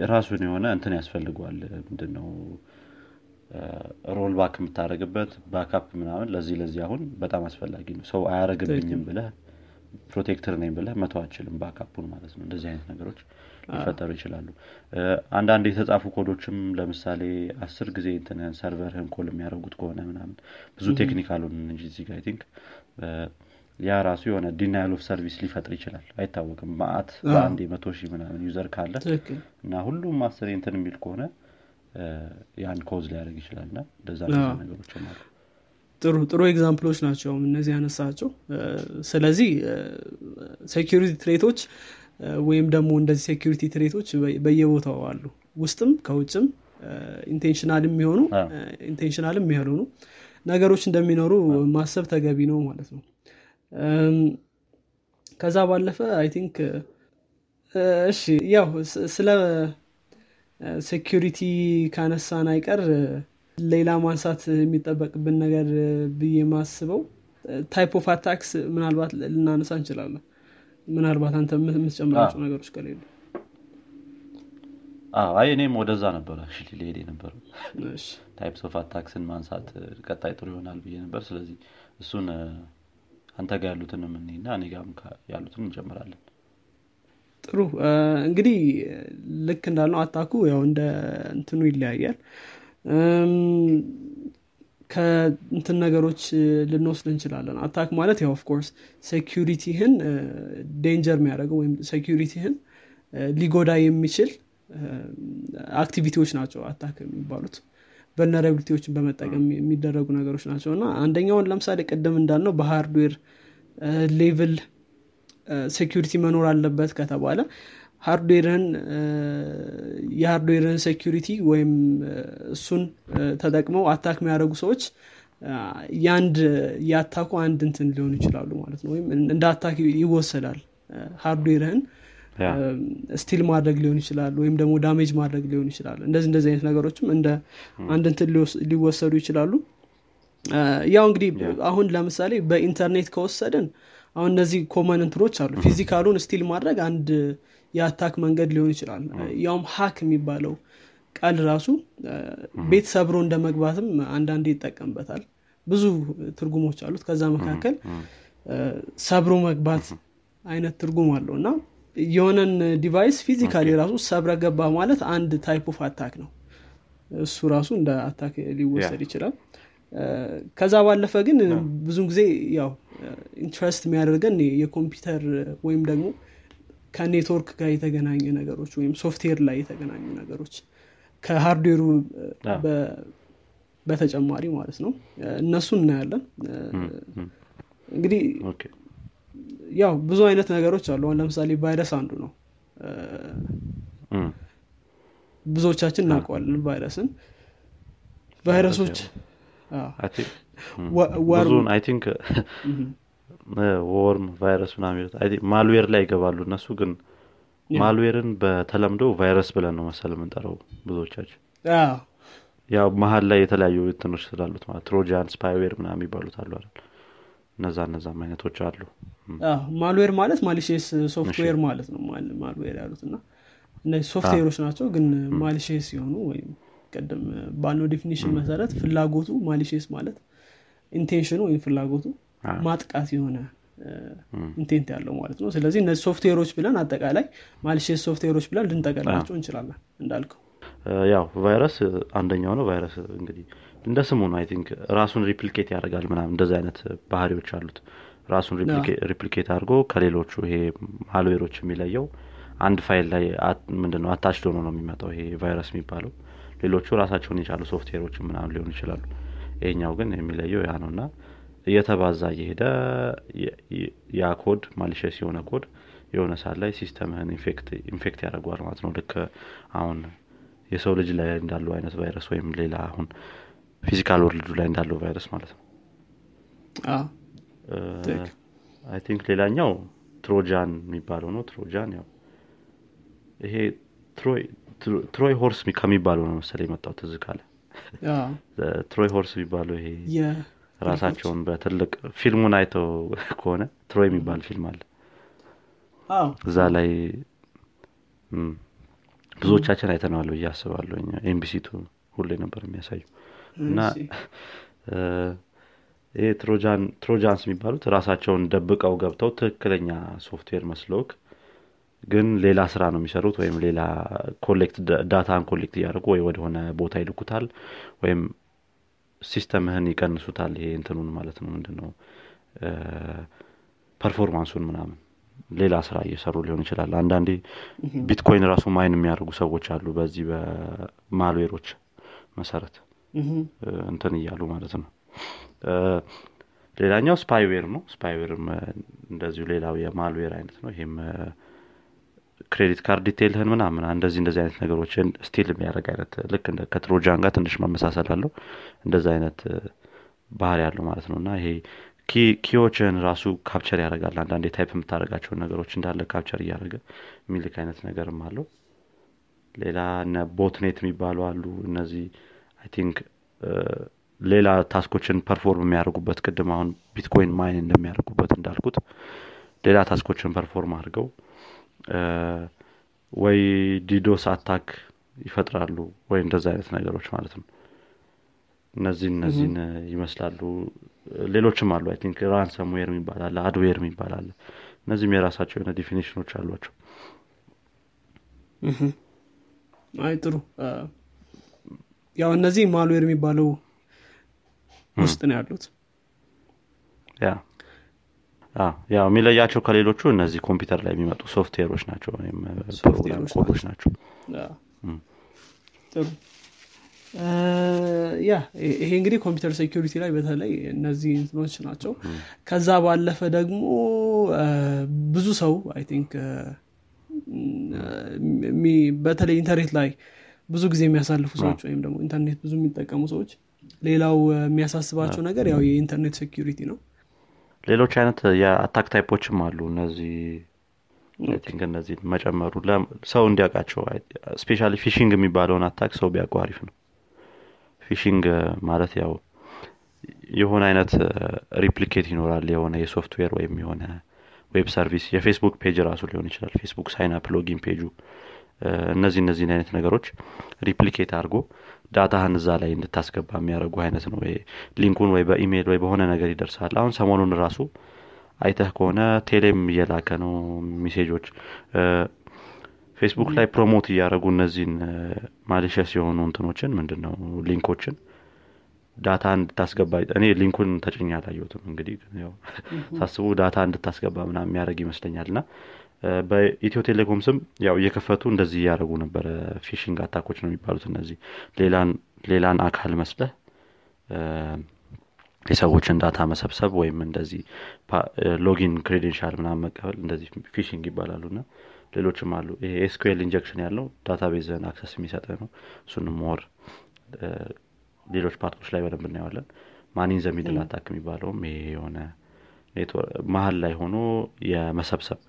ራሱን የሆነ እንትን ያስፈልገዋል። ምንድነው? roll back የምታደረግበት backup ምናምን ለዚህ ለዚህ አሁን በጣም አስፈላጊ ነው። ሰው አያረግብኝም ብለህ protector ነኝ ብለህ መተው አትችልም backup ኡን ማለት ነው። እንደዚህ አይነት ነገሮች ሊፈጠሩ ይችላሉ። አንዳንድ የተጻፉ ኮዶችም ለምሳሌ አስር ጊዜ server ህን call የሚያደርጉት ከሆነ ምናምን ብዙ technical ኡን እንጂ እዚህ think ያ ራሱ የሆነ denial of service ሊፈጥር ይችላል። አይታወቅም። ማአት በአንድ የመቶ ሺህ ምናምን user ካለ እና ሁሉም አስር እንትን የሚል ከሆነ ያን cause ሊያደርግ ይችላል እና እንደዛ ነገሮችም አሉ ጥሩ ጥሩ example ኦች ናቸው እነዚህ ያነሳቸው። ስለዚህ security threat ኦች ወይም ደግሞ እንደዚህ security threat ኦች በየቦታው አሉ። ውስጥም ከውጭም intentional የሚሆኑ intentional የማይሆኑ ነገሮች እንደሚኖሩ ማሰብ ተገቢ ነው ማለት ነው ከዛ ባለፈ I think እሺ ያው ስለ security ካነሳን አይቀር ሌላ ማንሳት የሚጠበቅብን ነገር ብዬ ማስበው type of attacks ምናልባት ልናነሳ እንችላለን። ምናልባት አንተ የምትጨምራቸው ነገሮች ከሌሉ። አይ እኔም ወደዛ ነበረ ሊሄድ የነበረው። types of attacks ን ማንሳት ቀጣይ ጥሩ ይሆናል ብዬ ነበር። ስለዚህ እሱን አንተ ጋር ያሉትን የምንና እኔ ጋም ያሉትን እንጨምራለን። ጥሩ። እንግዲህ ልክ እንዳልነው attack ኡ ያው እንደ እንትኑ ይለያያል። ከእንትን ነገሮች ልንወስድ እንችላለን። attack ማለት ያው of course security ህን danger የሚያደርገው ወይም security ህን ሊጎዳ የሚችል activity ዎች ናቸው attack የሚባሉት vulnerability ዎችን በመጠቀም የሚደረጉ ነገሮች ናቸው። እና አንደኛውን ለምሳሌ ቅድም እንዳልነው በ hardware level security መኖር አለበት ከተባለ hardware ን የ hardware ን security ወይም እሱን ተጠቅመው attack የሚያደርጉ ሰዎች የአንድ የ attack ኡ አንድ እንትን ሊሆኑ ይችላሉ ማለት ነው። ወይም እንደ attack ይወሰዳል። hardware ህን steal ማድረግ ሊሆን ይችላል ወይም ደግሞ damage ማድረግ ሊሆን ይችላል። እንደዚህ እንደዚህ አይነት ነገሮችም እንደ አንድ እንትን ሊወሰዱ ይችላሉ። ያው እንግዲህ አሁን ለምሳሌ በኢንተርኔት ከወሰድን አሁን እነዚህ common እንትኖች አሉ። physical ኡን steal ማድረግ አንድ የ attack መንገድ ሊሆን ይችላል። ያውም hack የሚባለው ቃል ራሱ ቤት ሰብሮ እንደ መግባትም አንዳንዴ ይጠቀምበታል። ብዙ ትርጉሞች አሉት። ከዛ መካከል ሰብሮ መግባት አይነት ትርጉም አለው እና የሆነን device physically ራሱ ሰብረ ገባ ማለት አንድ type of attack ነው። እሱ ራሱ እንደ attack ሊወሰድ ይችላል። ከዛ ባለፈ ግን ብዙ ጊዜ ያው interest የሚያደርገን የኮምፒውተር ወይም ደግሞ ከኔትወርክ ጋር የተገናኙ ነገሮች ወይም ሶፍትዌር ላይ የተገናኙ ነገሮች ከ hardware ኡ በተጨማሪ ማለት ነው። እነሱ እናያለን። እንግዲህ ያው ብዙ አይነት ነገሮች አሉ። አሁን ለምሳሌ ቫይረስ አንዱ ነው። ብዙዎቻችን እናውቀዋለን ቫይረስን። ቫይረሶች worm ቫይረስ ምናምን malware ላይ ይገባሉ እነሱ ግን malware ን በተለምዶ ቫይረስ ብለን ነው መሰል የምንጠራው ብዙዎቻችን። ያው መሀል ላይ የተለያዩ እንትኖች ስላሉት ማለት trojan spyware ምና የሚባሉት አሉ አይደል? እነዛ እነዛም አይነቶች አሉ malware ማለት malicious software ማለት ነው malware ያሉት እና እነዚህ ሶፍትዌሮች ናቸው ግን malicious ሲሆኑ ወይም ቀደም ባልነው definition መሰረት ፍላጎቱ malicious ማለት intention ኡ ወይም ፍላጎቱ ማጥቃት የሆነ intent ያለው ማለት ነው። ስለዚህ እነዚህ ሶፍትዌሮች ብለን አጠቃላይ malicious software ኦች ብለን ልንጠቀላቸው እንችላለን እንዳልከው። ያው ቫይረስ አንደኛው ነው። ቫይረስ እንግዲህ እንደ ስሙ ነው I think ራሱን replicate ያደርጋል ምናምን እንደዚህ አይነት ባህሪዎች አሉት ራሱን replicate አድርጎ ከሌሎቹ ይሄ malware ኦች የሚለየው አንድ ፋይል ላይ ምንድነው attached ሆኖ ነው የሚመጣው ይሄ ቫይረስ የሚባለው። ሌሎቹ ራሳቸውን የቻሉ ሶፍትዌሮች ምናምን ሊሆኑ ይችላሉ። ይሄኛው ግን የሚለየው ያ ነው እና እየተባዛ እየሄደ ያ ኮድ malicious የሆነ ኮድ የሆነ ሰዓት ላይ system ህን infect ያደርገዋል ማለት ነው። ልክ አሁን የሰው ልጅ ላይ እንዳለው አይነት ቫይረስ ወይም ሌላ አሁን physical world ኡ ላይ እንዳለው ቫይረስ ማለት ነው I think ሌላኛው trojan የሚባለው ነው። trojan ያው ይሄ Troy horse ከሚባለው ነው መሰለ የመጣው ትዝ ካለ Troy horse የሚባለው ይሄ ራሳቸውን በትልቅ ፊልሙን አይተው ከሆነ ትሮይ የሚባል ፊልም አለ። እዛ ላይ ብዙዎቻችን አይተነዋል ብዬ አስባለሁ። MBC 2 ሁሌ ነበር የሚያሳዩ እና ይሄ trojans የሚባሉት ራሳቸውን ደብቀው ገብተው ትክክለኛ ሶፍትዌር መስለውህ ግን ሌላ ስራ ነው የሚሰሩት ወይም ሌላ collect data ን collect እያደርጉ ወይ ወደሆነ ቦታ ይልኩታል ወይም system ህን ይቀንሱታል ይሄ እንትኑን ማለት ነው። ምንድን ነው performance ኡን ምናምን ሌላ ስራ እየሰሩ ሊሆን ይችላል። አንዳንዴ ቢትኮይን ራሱ mine የሚያደርጉ ሰዎች አሉ በዚህ በ malware ኦች መሰረት እንትን እያሉ ማለት ነው ሌላኛው spyware ነው። spyware ም እንደዚሁ ሌላው የ malware አይነት ነው። ይሄም credit card detail ህን ምናምን እንደዚህ እንደዚህ አይነት ነገሮችን steal የሚያደርግ አይነት ልክ ከ trojan ጋር ትንሽ መመሳሰል አለው። እንደዚ አይነት ባህርይ ያለው ማለት ነው። እና ይሄ key ዎችን ራሱ capture ያደርጋል። አንዳንድ type የምታደረጋቸውን ነገሮች እንዳለ capture እያደረገ የሚልክ አይነት ነገርም አለው። ሌላ botnet የሚባሉ አሉ። እነዚህ I think ሌላ task ኦችን perform የሚያደርጉበት ቅድም አሁን ቢትኮይን mine እንደሚያደርጉበት እንዳልኩት ሌላ task ኦችን perform አድርገው ወይ DDoS attack ይፈጥራሉ ወይ እንደዚ አይነት ነገሮች ማለት ነው። እነዚህን እነዚህን ይመስላሉ። ሌሎችም አሉ I think ransomware የሚባል አለ adware የሚባል አለ። እነዚህም የራሳቸው የሆነ definition ኦች አሏቸው። አይ ጥሩ። ያው እነዚህ malware የሚባለው ውስጥ ነው ያሉት። ያ ያው የሚለያቸው ከሌሎቹ እነዚህ ኮምፒውተር ላይ የሚመጡ ሶፍትዌሮች ናቸው ወይም ፕሮግራም ኮዶች ናቸው። ጥሩ። ያ ይሄ እንግዲህ ኮምፒውተር security ላይ በተለይ እነዚህ እንትኖች ናቸው። ከዛ ባለፈ ደግሞ ብዙ ሰው I think በተለይ ኢንተርኔት ላይ ብዙ ጊዜ የሚያሳልፉ ሰዎች ወይም ደግሞ ኢንተርኔት ብዙ የሚጠቀሙ ሰዎች ሌላው የሚያሳስባቸው ነገር ያው የኢንተርኔት security ነው። ሌሎች አይነት የ attack type ኦችም አሉ። እነዚህ think እነዚህ መጨመሩ ሰው እንዲያውቃቸው especially phishing የሚባለውን attack ሰው ቢያውቁ አሪፍ ነው። phishing ማለት ያው የሆነ አይነት replicate ይኖራል። የሆነ የሶፍትዌር ወይም የሆነ web service የፌስቡክ page ራሱ ሊሆን ይችላል። ፌስቡክ sign up login page ኡ እነዚህ እነዚህን አይነት ነገሮች replicate አድርጎ data ህን እዛ ላይ እንድታስገባ የሚያደርጉ አይነት ነው። link ኡን ወይ በኢሜይል ወይ በሆነ ነገር ይደርሳል። አሁን ሰሞኑን ራሱ አይተህ ከሆነ ቴሌም እየላከ ነው ሜሴጆች ፌስቡክ ላይ promote እያደረጉ እነዚህን malicious የሆኑ እንትኖችን ምንድን ነው link ኦችን data እንድታስገባ እኔ link ኡን ተጭኜ አላየሁትም። እንግዲህ ሳስበው data እንድታስገባ ምናምን የሚያደርግ ይመስለኛል። እና በኢትዮ ቴሌኮም ስም ያው እየከፈቱ እንደዚህ እያደረጉ ነበረ። phishing attack ኦች ነው የሚባሉት እነዚህ። ሌላን አካል መስለህ የሰዎችን data መሰብሰብ ወይም እንደዚህ login credential ምናምን መቀበል እንደዚህ phishing ይባላሉ። እና ሌሎችም አሉ። ይሄ SQL injection ያለው database ን access የሚሰጥ ነው። እሱንም more ሌሎች part ኦች ላይ በደንብ እናየዋለን። man in the middle attack የሚባለውም ይሄ የሆነ መሀል ላይ ሆኖ የመሰብሰብ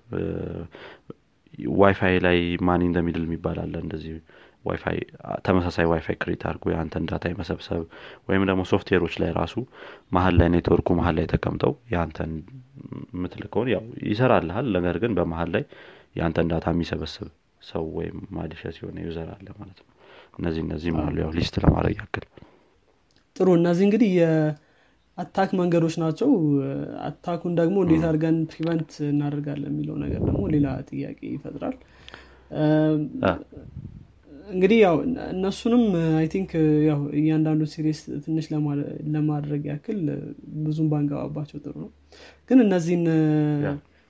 ዋይፋይ ላይ man in the middle የሚባል እንደዚህ ዋይፋይ ተመሳሳይ ዋይፋይ create አድርጎ የአንተን data የመሰብሰብ ወይም ደግሞ ሶፍትዌሮች ላይ ራሱ መሀል ላይ ኔትወርኩ መሀል ላይ ተቀምጠው የአንተን የምትልከውን ያው ይሰራልሃል። ነገር ግን በመሀል ላይ የአንተን data የሚሰበስብ ሰው ወይም malicious የሆነ user አለ ማለት ነው። እነዚህ እነዚህም አሉ ያው list ለማድረግ ያክል። ጥሩ። እነዚህ እንግዲህ የ attack መንገዶች ናቸው። attack ኡን ደግሞ እንዴት አድርገን prevent እናደርጋለን የሚለው ነገር ደግሞ ሌላ ጥያቄ ይፈጥራል። እንግዲህ ያው እነሱንም I think ያው እያንዳንዱ series ትንሽ ለማድረግ ያክል ብዙም ባንገባባቸው ጥሩ ነው። ግን እነዚህን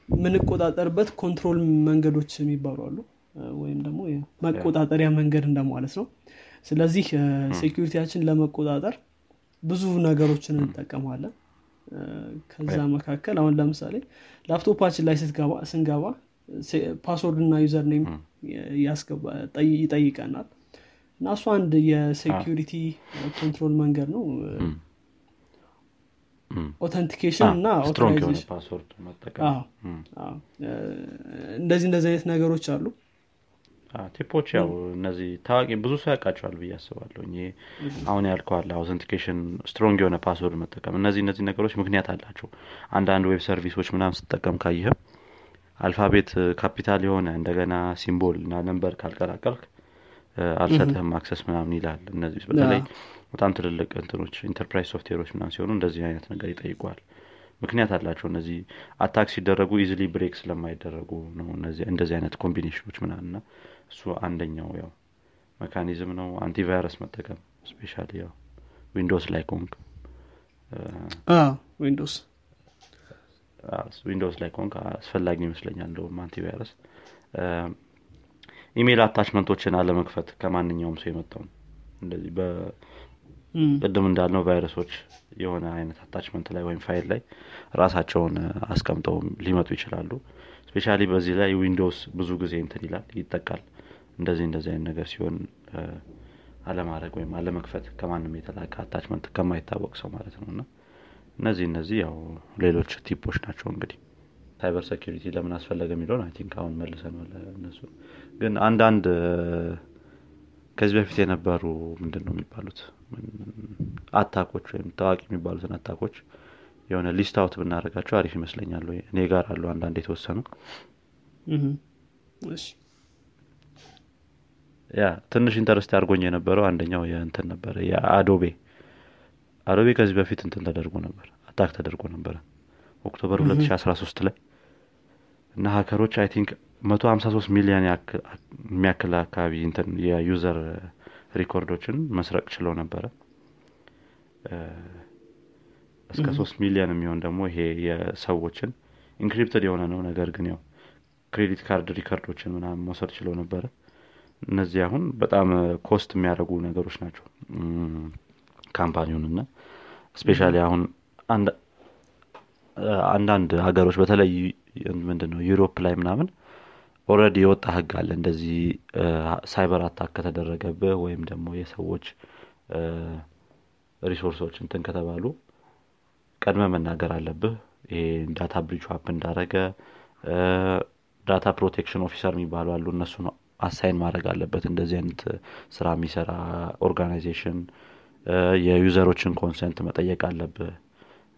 የምንቆጣጠርበት control መንገዶች የሚባሉ አሉ። ወይም ደግሞ መቆጣጠሪያ መንገድ እንደማለት ነው። ስለዚህ security ያችን ለመቆጣጠር ብዙ ነገሮችን እንጠቀማለን። ከዛ መካከል አሁን ለምሳሌ ላፕቶፓችን ላይ ስንገባ password እና user name ይጠይቀናል። እና እሱ አንድ የ security control መንገድ ነው። authentication እና እንደዚህ እንደዚህ አይነት ነገሮች አሉ tip ኦች ያው እነዚህ ታዋቂ ብዙ ሰው ያውቃቸዋል ብዬ አስባለሁ። ይሄ አሁን ያልከዋል authentication strong የሆነ password መጠቀም። እነዚህ እነዚህ ነገሮች ምክንያት አላቸው። አንዳንድ web serviceኦች ምናም ስጠቀም ካይህም alphabet capital የሆነ እንደገና symbol እና number ካልቀላቀልክ አልሰጥህም access ምናምን ይላል እነዚህ በተለይ በጣም ትልልቅ እንትኖች enterprise softwareኦች ምናምን ሲሆኑ እንደዚህ አይነት ነገር ይጠይቋል ምክንያት አላቸው እነዚህ attack ሲደረጉ easily break ስለማይደረጉ ነው እንደዚህ አይነት combinationኦች ምናምን እና እሱ አንደኛው ያው mechanism ነው። antivirus መጠቀም specia ያው ዊንዶውስ ላይ ኮንክ ዊንዶውስ ዊንዶውስ ላይ ኮንክ አስፈላጊ ይመስለኛል እንደውም antivirus። ኢሜይል attachmentኦችን አለመክፈት ከማንኛውም ሰው የመጣውን እንደዚህ ቅድም እንዳልነው ቫይረሶች የሆነ አይነት attachment ላይ ወይም ፋይል ላይ ራሳቸውን አስቀምጠው ሊመጡ ይችላሉ። specia በዚህ ላይ ዊንዶውስ ብዙ ጊዜ እንትን ይላል ይጠቃል እንደዚህ እንደዚህ አይነት ነገር ሲሆን አለማድረግ ወይም አለመክፈት ከማንም የተላከ attachment ከማይታወቅ ሰው ማለት ነው። እና እነዚህ እነዚህ ያው ሌሎች tipኦች ናቸው እንግዲህ። cyber security ለምን አስፈለገ የሚለውን I think አሁን መልሰን እነሱ። ግን አንዳንድ ከዚህ በፊት የነበሩ ምንድን ነው የሚባሉት attackኦች ወይም ታዋቂ የሚባሉትን attackኦች የሆነ list out ብናደረጋቸው አሪፍ ይመስለኛል እኔ ጋር አሉ አንዳንድ የተወሰኑ ያ ትንሽ interest ያድርጎኝ የነበረው አንደኛው የእንትን ነበረ የአዶቤ አዶቤ። ከዚህ በፊት እንትን ተደርጎ ነበር attack ተደርጎ ነበረ October 2013 ላይ እና hackerኦች I think መቶ ሀምሳ ሶስት ሚሊዮን የሚያክል አካባቢ እንትን የ user recordኦችን መስረቅ ችለው ነበረ። እስከ ሶስት ሚሊዮን የሚሆን ደግሞ ይሄ የሰዎችን encrypted የሆነ ነው። ነገር ግን ያው credit card recordኦችን ምናምን መውሰድ ችለው ነበረ እነዚህ አሁን በጣም cost የሚያደርጉ ነገሮች ናቸው። companyውን እና specially አሁን አንዳንድ ሀገሮች በተለይ ምንድን ነው Europe ላይ ምናምን already የወጣ ህግ አለ። እንደዚህ cyber attack ከተደረገብህ ወይም ደግሞ የሰዎች resourceኦች እንትን ከተባሉ ቀድመ መናገር አለብህ። ይሄ data breach happen እንዳረገ data protection officer የሚባሉ አሉ። እነሱ assign ማድረግ አለበት። እንደዚህ አይነት ስራ የሚሰራ organization የ userኦችን consent መጠየቅ አለብህ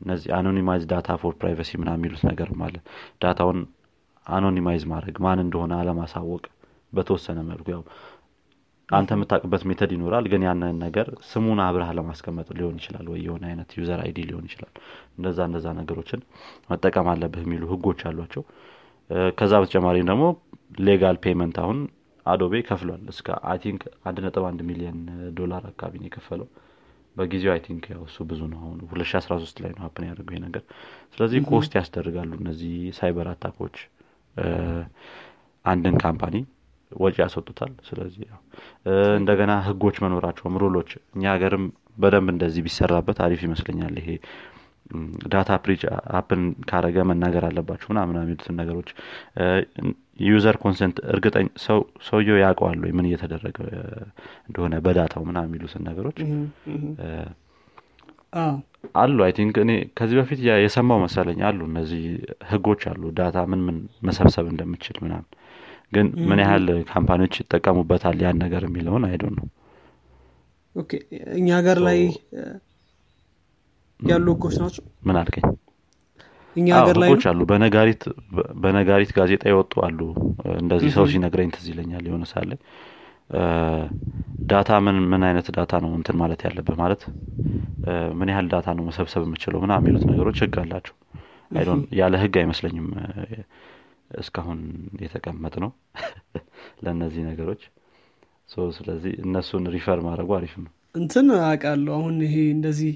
እነዚህ anonymize data for privacy ምና የሚሉት ነገርም አለ። dataውን anonymize ማድረግ ማን እንደሆነ አለማሳወቅ በተወሰነ መልኩ ያው አንተ የምታውቅበት method ይኖራል ግን ያንን ነገር ስሙን አብረህ ለማስቀመጥ ሊሆን ይችላል ወይ የሆነ አይነት user ID ሊሆን ይችላል። እንደዛ እንደዛ ነገሮችን መጠቀም አለብህ የሚሉ ህጎች አሏቸው። ከዛ በተጨማሪም ደግሞ legal payment አሁን አዶቤ ከፍሏል። እስከ I think አንድ ነጥብ አንድ ሚሊዮን ዶላር አካባቢ ነው የከፈለው። በጊዜው I think ያው እሱ ብዙ ነው አሁን ሁለት ሺ አስራ ሶስት ላይ ነው happen ያደርገው ይሄ ነገር። ስለዚህ cost ያስደርጋሉ እነዚህ cyber attackኦች። አንድን company ወጪ ያስወጡታል። ስለዚህ ያው እንደገና ህጎች መኖራቸውም ruleኦች እኛ ሀገርም በደንብ እንደዚህ ቢሰራበት አሪፍ ይመስለኛል ይሄ data breach happen ካረገ መናገር አለባቸው ምናምን የሚሉትን ነገሮች። user consent እርግጠኝ ሰውየው ያውቀዋል ወይ? ምን እየተደረገ እንደሆነ በ dataው ምና የሚሉትን ነገሮች። አሉ። I think እኔ ከዚህ በፊት የሰማው መሰለኝ አሉ። እነዚህ ህጎች አሉ። data ምን ምን መሰብሰብ እንደምችል ምናምን። ግን ምን ያህል companyዎች ይጠቀሙበታል ያን ነገር የሚለውን I don't know እኛ ሀገር ላይ ያሉ ህጎች ናቸው? ምን አልከኝ እኛ ሀገር ላይ አሉ። በነጋሪት በነጋሪት ጋዜጣ ይወጡ አሉ። እንደዚህ ሰው ሲነግረኝ ትዝ ይለኛል የሆነ ሳለ data ምን ምን አይነት data ነው እንትን ማለት ያለብህ? ማለት ምን ያህል data ነው መሰብሰብ የምችለው? ምና የሚሉት ነገሮች ህግ አላቸው። I don't ያለ ህግ አይመስለኝም። እስካሁን የተቀመጥ ነው ለእነዚህ ነገሮች። ስለዚህ እነሱን refer ማድረጉ አሪፍ ነው። እንትን አውቃለሁ። አሁን ይሄ እንደዚህ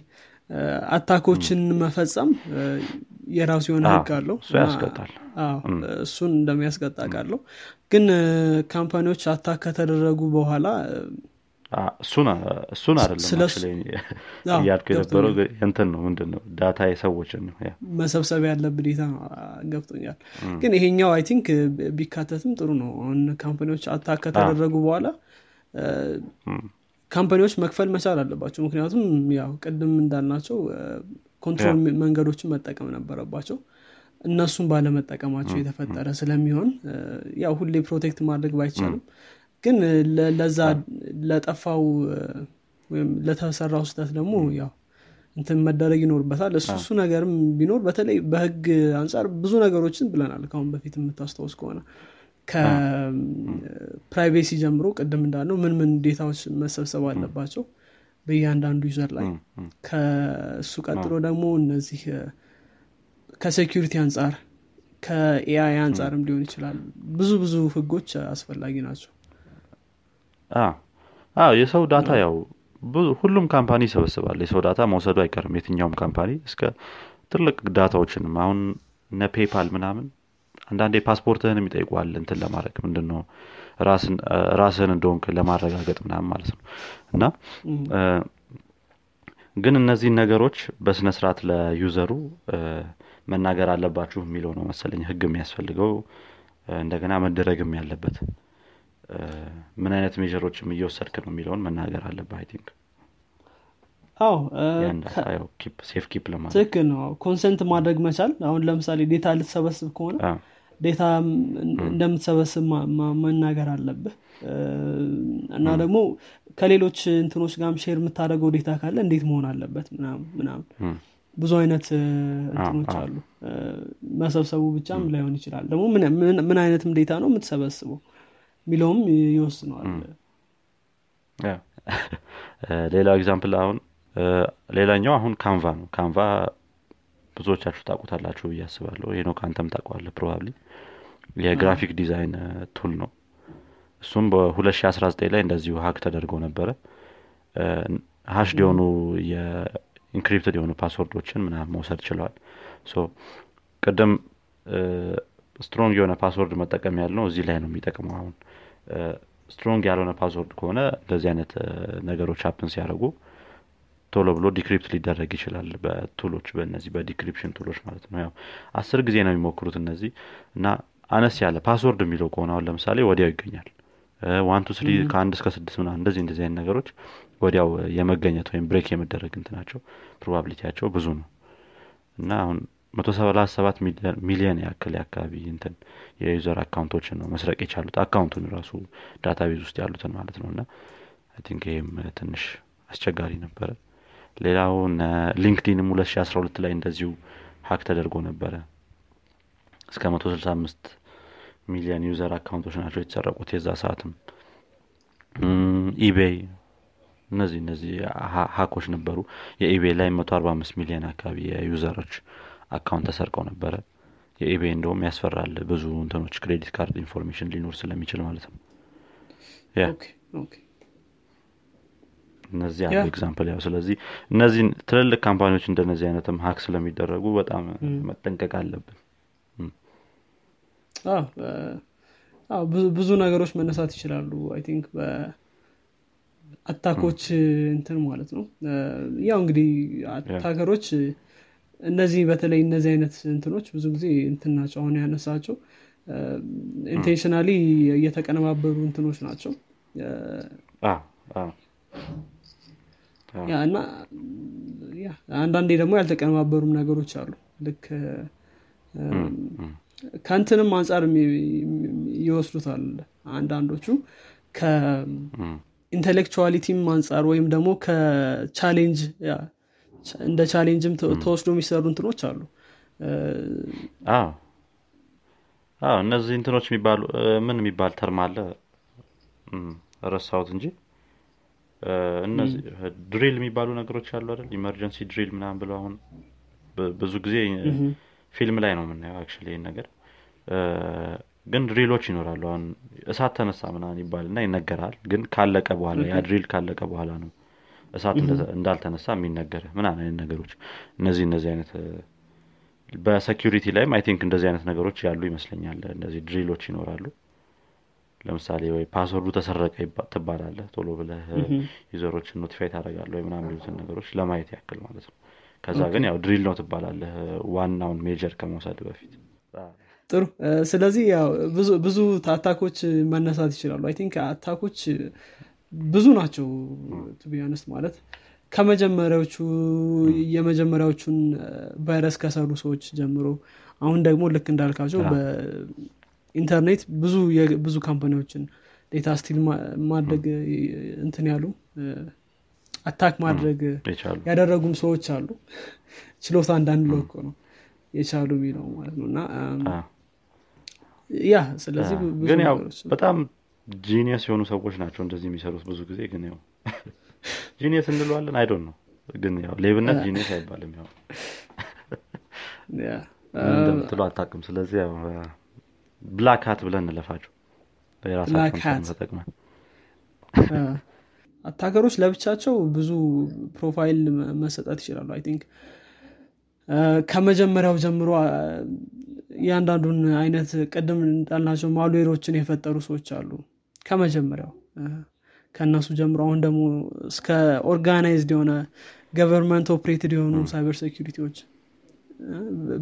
attackኦችን መፈጸም የራሱ የሆነ ህግ አለው። ያስቀጣል። እሱን እንደሚያስቀጣ አውቃለሁ ግን companyዎች attack ከተደረጉ በኋላ እሱን አይደለም እያልኩ የነበረው እንትን ነው ምንድን ነው data የሰዎችን ነው። መሰብሰብ ያለ ብዴታ ገብቶኛል። ግን ይሄኛው I think ቢካተትም ጥሩ ነው። አሁን companyዎች attack ከተደረጉ በኋላ companyዎች መክፈል መቻል አለባቸው። ምክንያቱም ያው ቅድም እንዳልናቸው control መንገዶችን መጠቀም ነበረባቸው። እነሱን ባለመጠቀማቸው የተፈጠረ ስለሚሆን ያው ሁሌ protect ማድረግ ባይቻልም ግን ለዛ ለጠፋው ወይም ለተሰራው ስህተት ደግሞ ያው እንትን መደረግ ይኖርበታል። እሱ እሱ ነገርም ቢኖር በተለይ በህግ አንጻር ብዙ ነገሮችን ብለናል። ካሁን በፊት የምታስታውስ ከሆነ ከ privacy ጀምሮ ቅድም እንዳለው ምን ምን dataዎች መሰብሰብ አለባቸው በእያንዳንዱ user ላይ ከእሱ ቀጥሎ ደግሞ እነዚህ ከ security አንጻር ከ AI አንጻርም ሊሆን ይችላል። ብዙ ብዙ ህጎች አስፈላጊ ናቸው። አዎ የሰው data ያው ሁሉም company ይሰበስባል። የሰው data መውሰዱ አይቀርም የትኛውም company። እስከ ትልቅ data ዎችንም አሁን እነ PayPal ምናምን አንዳንዴ ፓስፖርትህን ይጠይቁሃል እንትን ለማድረግ ምንድን ነው ራስህን እንደሆንክ ለማረጋገጥ ምናምን ማለት ነው። እና ግን እነዚህን ነገሮች በስነ ስርዓት ለ user ሩ መናገር አለባችሁ የሚለው ነው መሰለኝ ህግ የሚያስፈልገው። እንደገና መደረግም ያለበት ምን አይነት ነገሮችም እየወሰድክ ነው የሚለውን መናገር I think። safe keep ለማለት ትክክል ነው። consent ማድረግ መቻል አሁን ለምሳሌ data ልትሰበስብ ከሆነ data እንደምትሰበስብ መናገር አለብህ። እና ደግሞ ከሌሎች እንትኖች ጋርም share የምታደርገው data ካለ እንዴት መሆን አለበት ምናምን ብዙ አይነት እንትኖች አሉ። መሰብሰቡ ብቻም ላይሆን ይችላል። ደግሞ ምን አይነትም data ነው የምትሰበስበው የሚለውም ይወስነዋል። ሌላው example አሁን ሌላኛው አሁን Canva ነው። Canva ብዙዎቻችሁ ታውቁታላችሁ ብዬ አስባለሁ። ይሄ ነው ከአንተም ታቋለ probably የ graphic design tool ነው። እሱም በ2019 ላይ እንደዚሁ hack ተደርጎ ነበረ። hashed የሆኑ የ encrypted የሆኑ password ኦችን ምናምን መውሰድ ችለዋል። ቅድም strong የሆነ password መጠቀም ያልነው እዚህ ላይ ነው የሚጠቅመው አሁን። strong ያልሆነ password ከሆነ እንደዚህ አይነት ነገሮች happen ሲያደርጉ ቶሎ ብሎ decrypt ሊደረግ ይችላል በ tool ኦች በእነዚህ በ decryption tool ኦች ማለት ነው። ያው አስር ጊዜ ነው የሚሞክሩት እነዚህ እና አነስ ያለ password የሚለው ከሆነ አሁን ለምሳሌ ወዲያው ይገኛል። one two three ከአንድ እስከ ስድስት ምናምን እንደዚህ እንደዚህ አይነት ነገሮች ወዲያው የመገኘት ወይም break የመደረግ እንትናቸው probability ያቸው ብዙ ነው። እና አሁን መቶ ሰላሳ ሰባት ሚሊዮን ያክል የአካባቢ እንትን የ user account ኦችን ነው መስረቅ የቻሉት account ኡን ራሱ database ውስጥ ያሉትን ማለት ነው። I think ይህም ትንሽ አስቸጋሪ ነበረ ሌላው LinkedIn ም ሁለት ሺ አስራ ሁለት ላይ እንደዚሁ hack ተደርጎ ነበረ። እስከ መቶ ስልሳ አምስት ሚሊዮን user account ኦች ናቸው የተሰረቁት የዛ ሰዓትም። eBay እነዚህ እነዚህ hack ኦች ነበሩ። የ eBay ላይ መቶ አርባ አምስት ሚሊዮን አካባቢ የ user ኦች account ተሰርቀው ነበረ። የ eBay እንደውም ያስፈራል ብዙ እንትኖች credit card information ሊኖር ስለሚችል ማለት ነው እነዚህ ያሉ example ያው ስለዚህ እነዚህ ትልልቅ company ዎች እንደነዚህ አይነትም hack ስለሚደረጉ በጣም መጠንቀቅ አለብን። ብዙ ነገሮች መነሳት ይችላሉ። I think በ attack ኦች እንትን ማለት ነው። ያው እንግዲህ attacker ኦች እነዚህ በተለይ እነዚህ አይነት እንትኖች ብዙ ጊዜ እንትን ናቸው አሁን ያነሳቸው። intentionally እየተቀነባበሩ እንትኖች ናቸው እና አንዳንዴ ደግሞ ያልተቀነባበሩም ነገሮች አሉ። ልክ ከእንትንም አንጻር ይወስዱታል አንዳንዶቹ። ከ intellectuality ም አንጻር ወይም ደግሞ ከ challenge እንደ challenge ም ተወስዶ የሚሰሩ እንትኖች አሉ። እነዚህ እንትኖች የሚባሉ ምን የሚባል term አለ? ረሳሁት እንጂ እነዚህ drill የሚባሉ ነገሮች አሉ አይደል? emergency drill ምናምን ብለው አሁን ብዙ ጊዜ ፊልም ላይ ነው የምናየው actually ይህን ነገር። ግን drill ኦች ይኖራሉ። አሁን እሳት ተነሳ ምናምን ይባልና ይነገራል። ግን ካለቀ በኋላ ያ drill ካለቀ በኋላ ነው እሳት እንዳልተነሳ የሚነገር ምናምን አይነት ነገሮች። እነዚህ እነዚህ አይነት በ security ላይም I think እንደዚህ አይነት ነገሮች ያሉ ይመስለኛል። እነዚህ drill ኦች ይኖራሉ ለምሳሌ ወይ password ዱ ተሰረቀ ትባላለህ ቶሎ ብለህ user ኦችን notify ታደርጋለህ ወይ ምናምን የሚሉትን ነገሮች ለማየት ያክል ማለት ነው። ከዛ ግን ያው drill ነው ትባላለህ ዋናውን measure ከመውሰድ በፊት። ጥሩ። ስለዚህ ያው ብዙ attack ኦች መነሳት ይችላሉ። I think attack ኦች ብዙ ናቸው to be honest ማለት። ከመጀመሪያዎቹ የመጀመሪያዎቹን ቫይረስ ከሰሩ ሰዎች ጀምሮ አሁን ደግሞ ልክ እንዳልካቸው በኢንተርኔት ብዙ ብዙ company ዎችን data steal ማድረግ እንትን ያሉ attack ማድረግ ያደረጉም ሰዎች አሉ። ችሎታ አንዳንድ ለው ነው የቻሉ የሚለው ማለት ነው። እና ያ ስለዚህ ግን ያው በጣም genius የሆኑ ሰዎች ናቸው እንደዚህ የሚሰሩት ብዙ ጊዜ ግን ያው genius እንለዋለን? I don't know ግን ያው ሌብነት genius አይባልም ያው። እንደምትሉ አታውቅም። ስለዚህ ያው black hat ብለን እንለፋቸው black የራሳቸውን ተጠቅመን። attacker ኦች ለብቻቸው ብዙ profile መሰጠት ይችላሉ። I think ከመጀመሪያው ጀምሮ እያንዳንዱን አይነት ቅድም እንዳልናቸው malware ኦችን የፈጠሩ ሰዎች አሉ። ከመጀመሪያው ከእነሱ ጀምሮ አሁን ደግሞ እስከ organized የሆነ government operated የሆኑ cyber security ዎች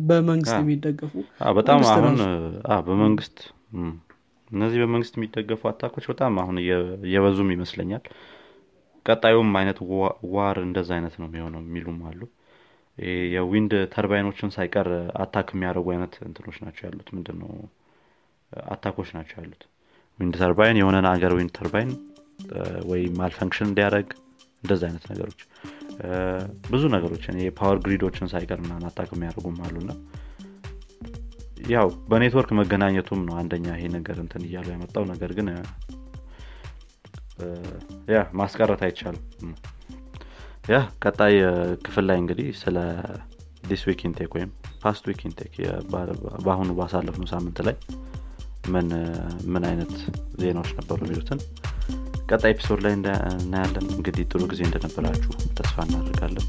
በመንግስት የሚደገፉ በጣም አሁን በመንግስት እነዚህ በመንግስት የሚደገፉ attack ኦች በጣም አሁን እየበዙም ይመስለኛል። ቀጣዩም አይነት war እንደዛ አይነት ነው የሚሆነው የሚሉም አሉ። የ wind turbine ኦችን ሳይቀር attack የሚያደርጉ አይነት እንትኖች ናቸው ያሉት። ምንድን ነው attack ኦች ናቸው ያሉት። wind turbine የሆነን አገር wind turbine ወይ malfunction እንዲያደርግ እንደዚ አይነት ነገሮች ብዙ ነገሮችን የ power grid ኦችን ሳይቀር ምናምን attack የሚያደርጉም አሉና ያው በኔትወርክ መገናኘቱም ነው አንደኛ ይሄ ነገር እንትን እያሉ ያመጣው ነገር ግን ያ ማስቀረት አይቻልም። ያ ቀጣይ ክፍል ላይ እንግዲህ ስለ this week in tech ወይም past week in tech በአሁኑ ባሳለፍነው ሳምንት ላይ ምን ምን አይነት ዜናዎች ነበሩ የሚሉትን ቀጣይ ኤፒሶድ ላይ እናያለን። እንግዲህ ጥሩ ጊዜ እንደነበራችሁ ተስፋ እናደርጋለን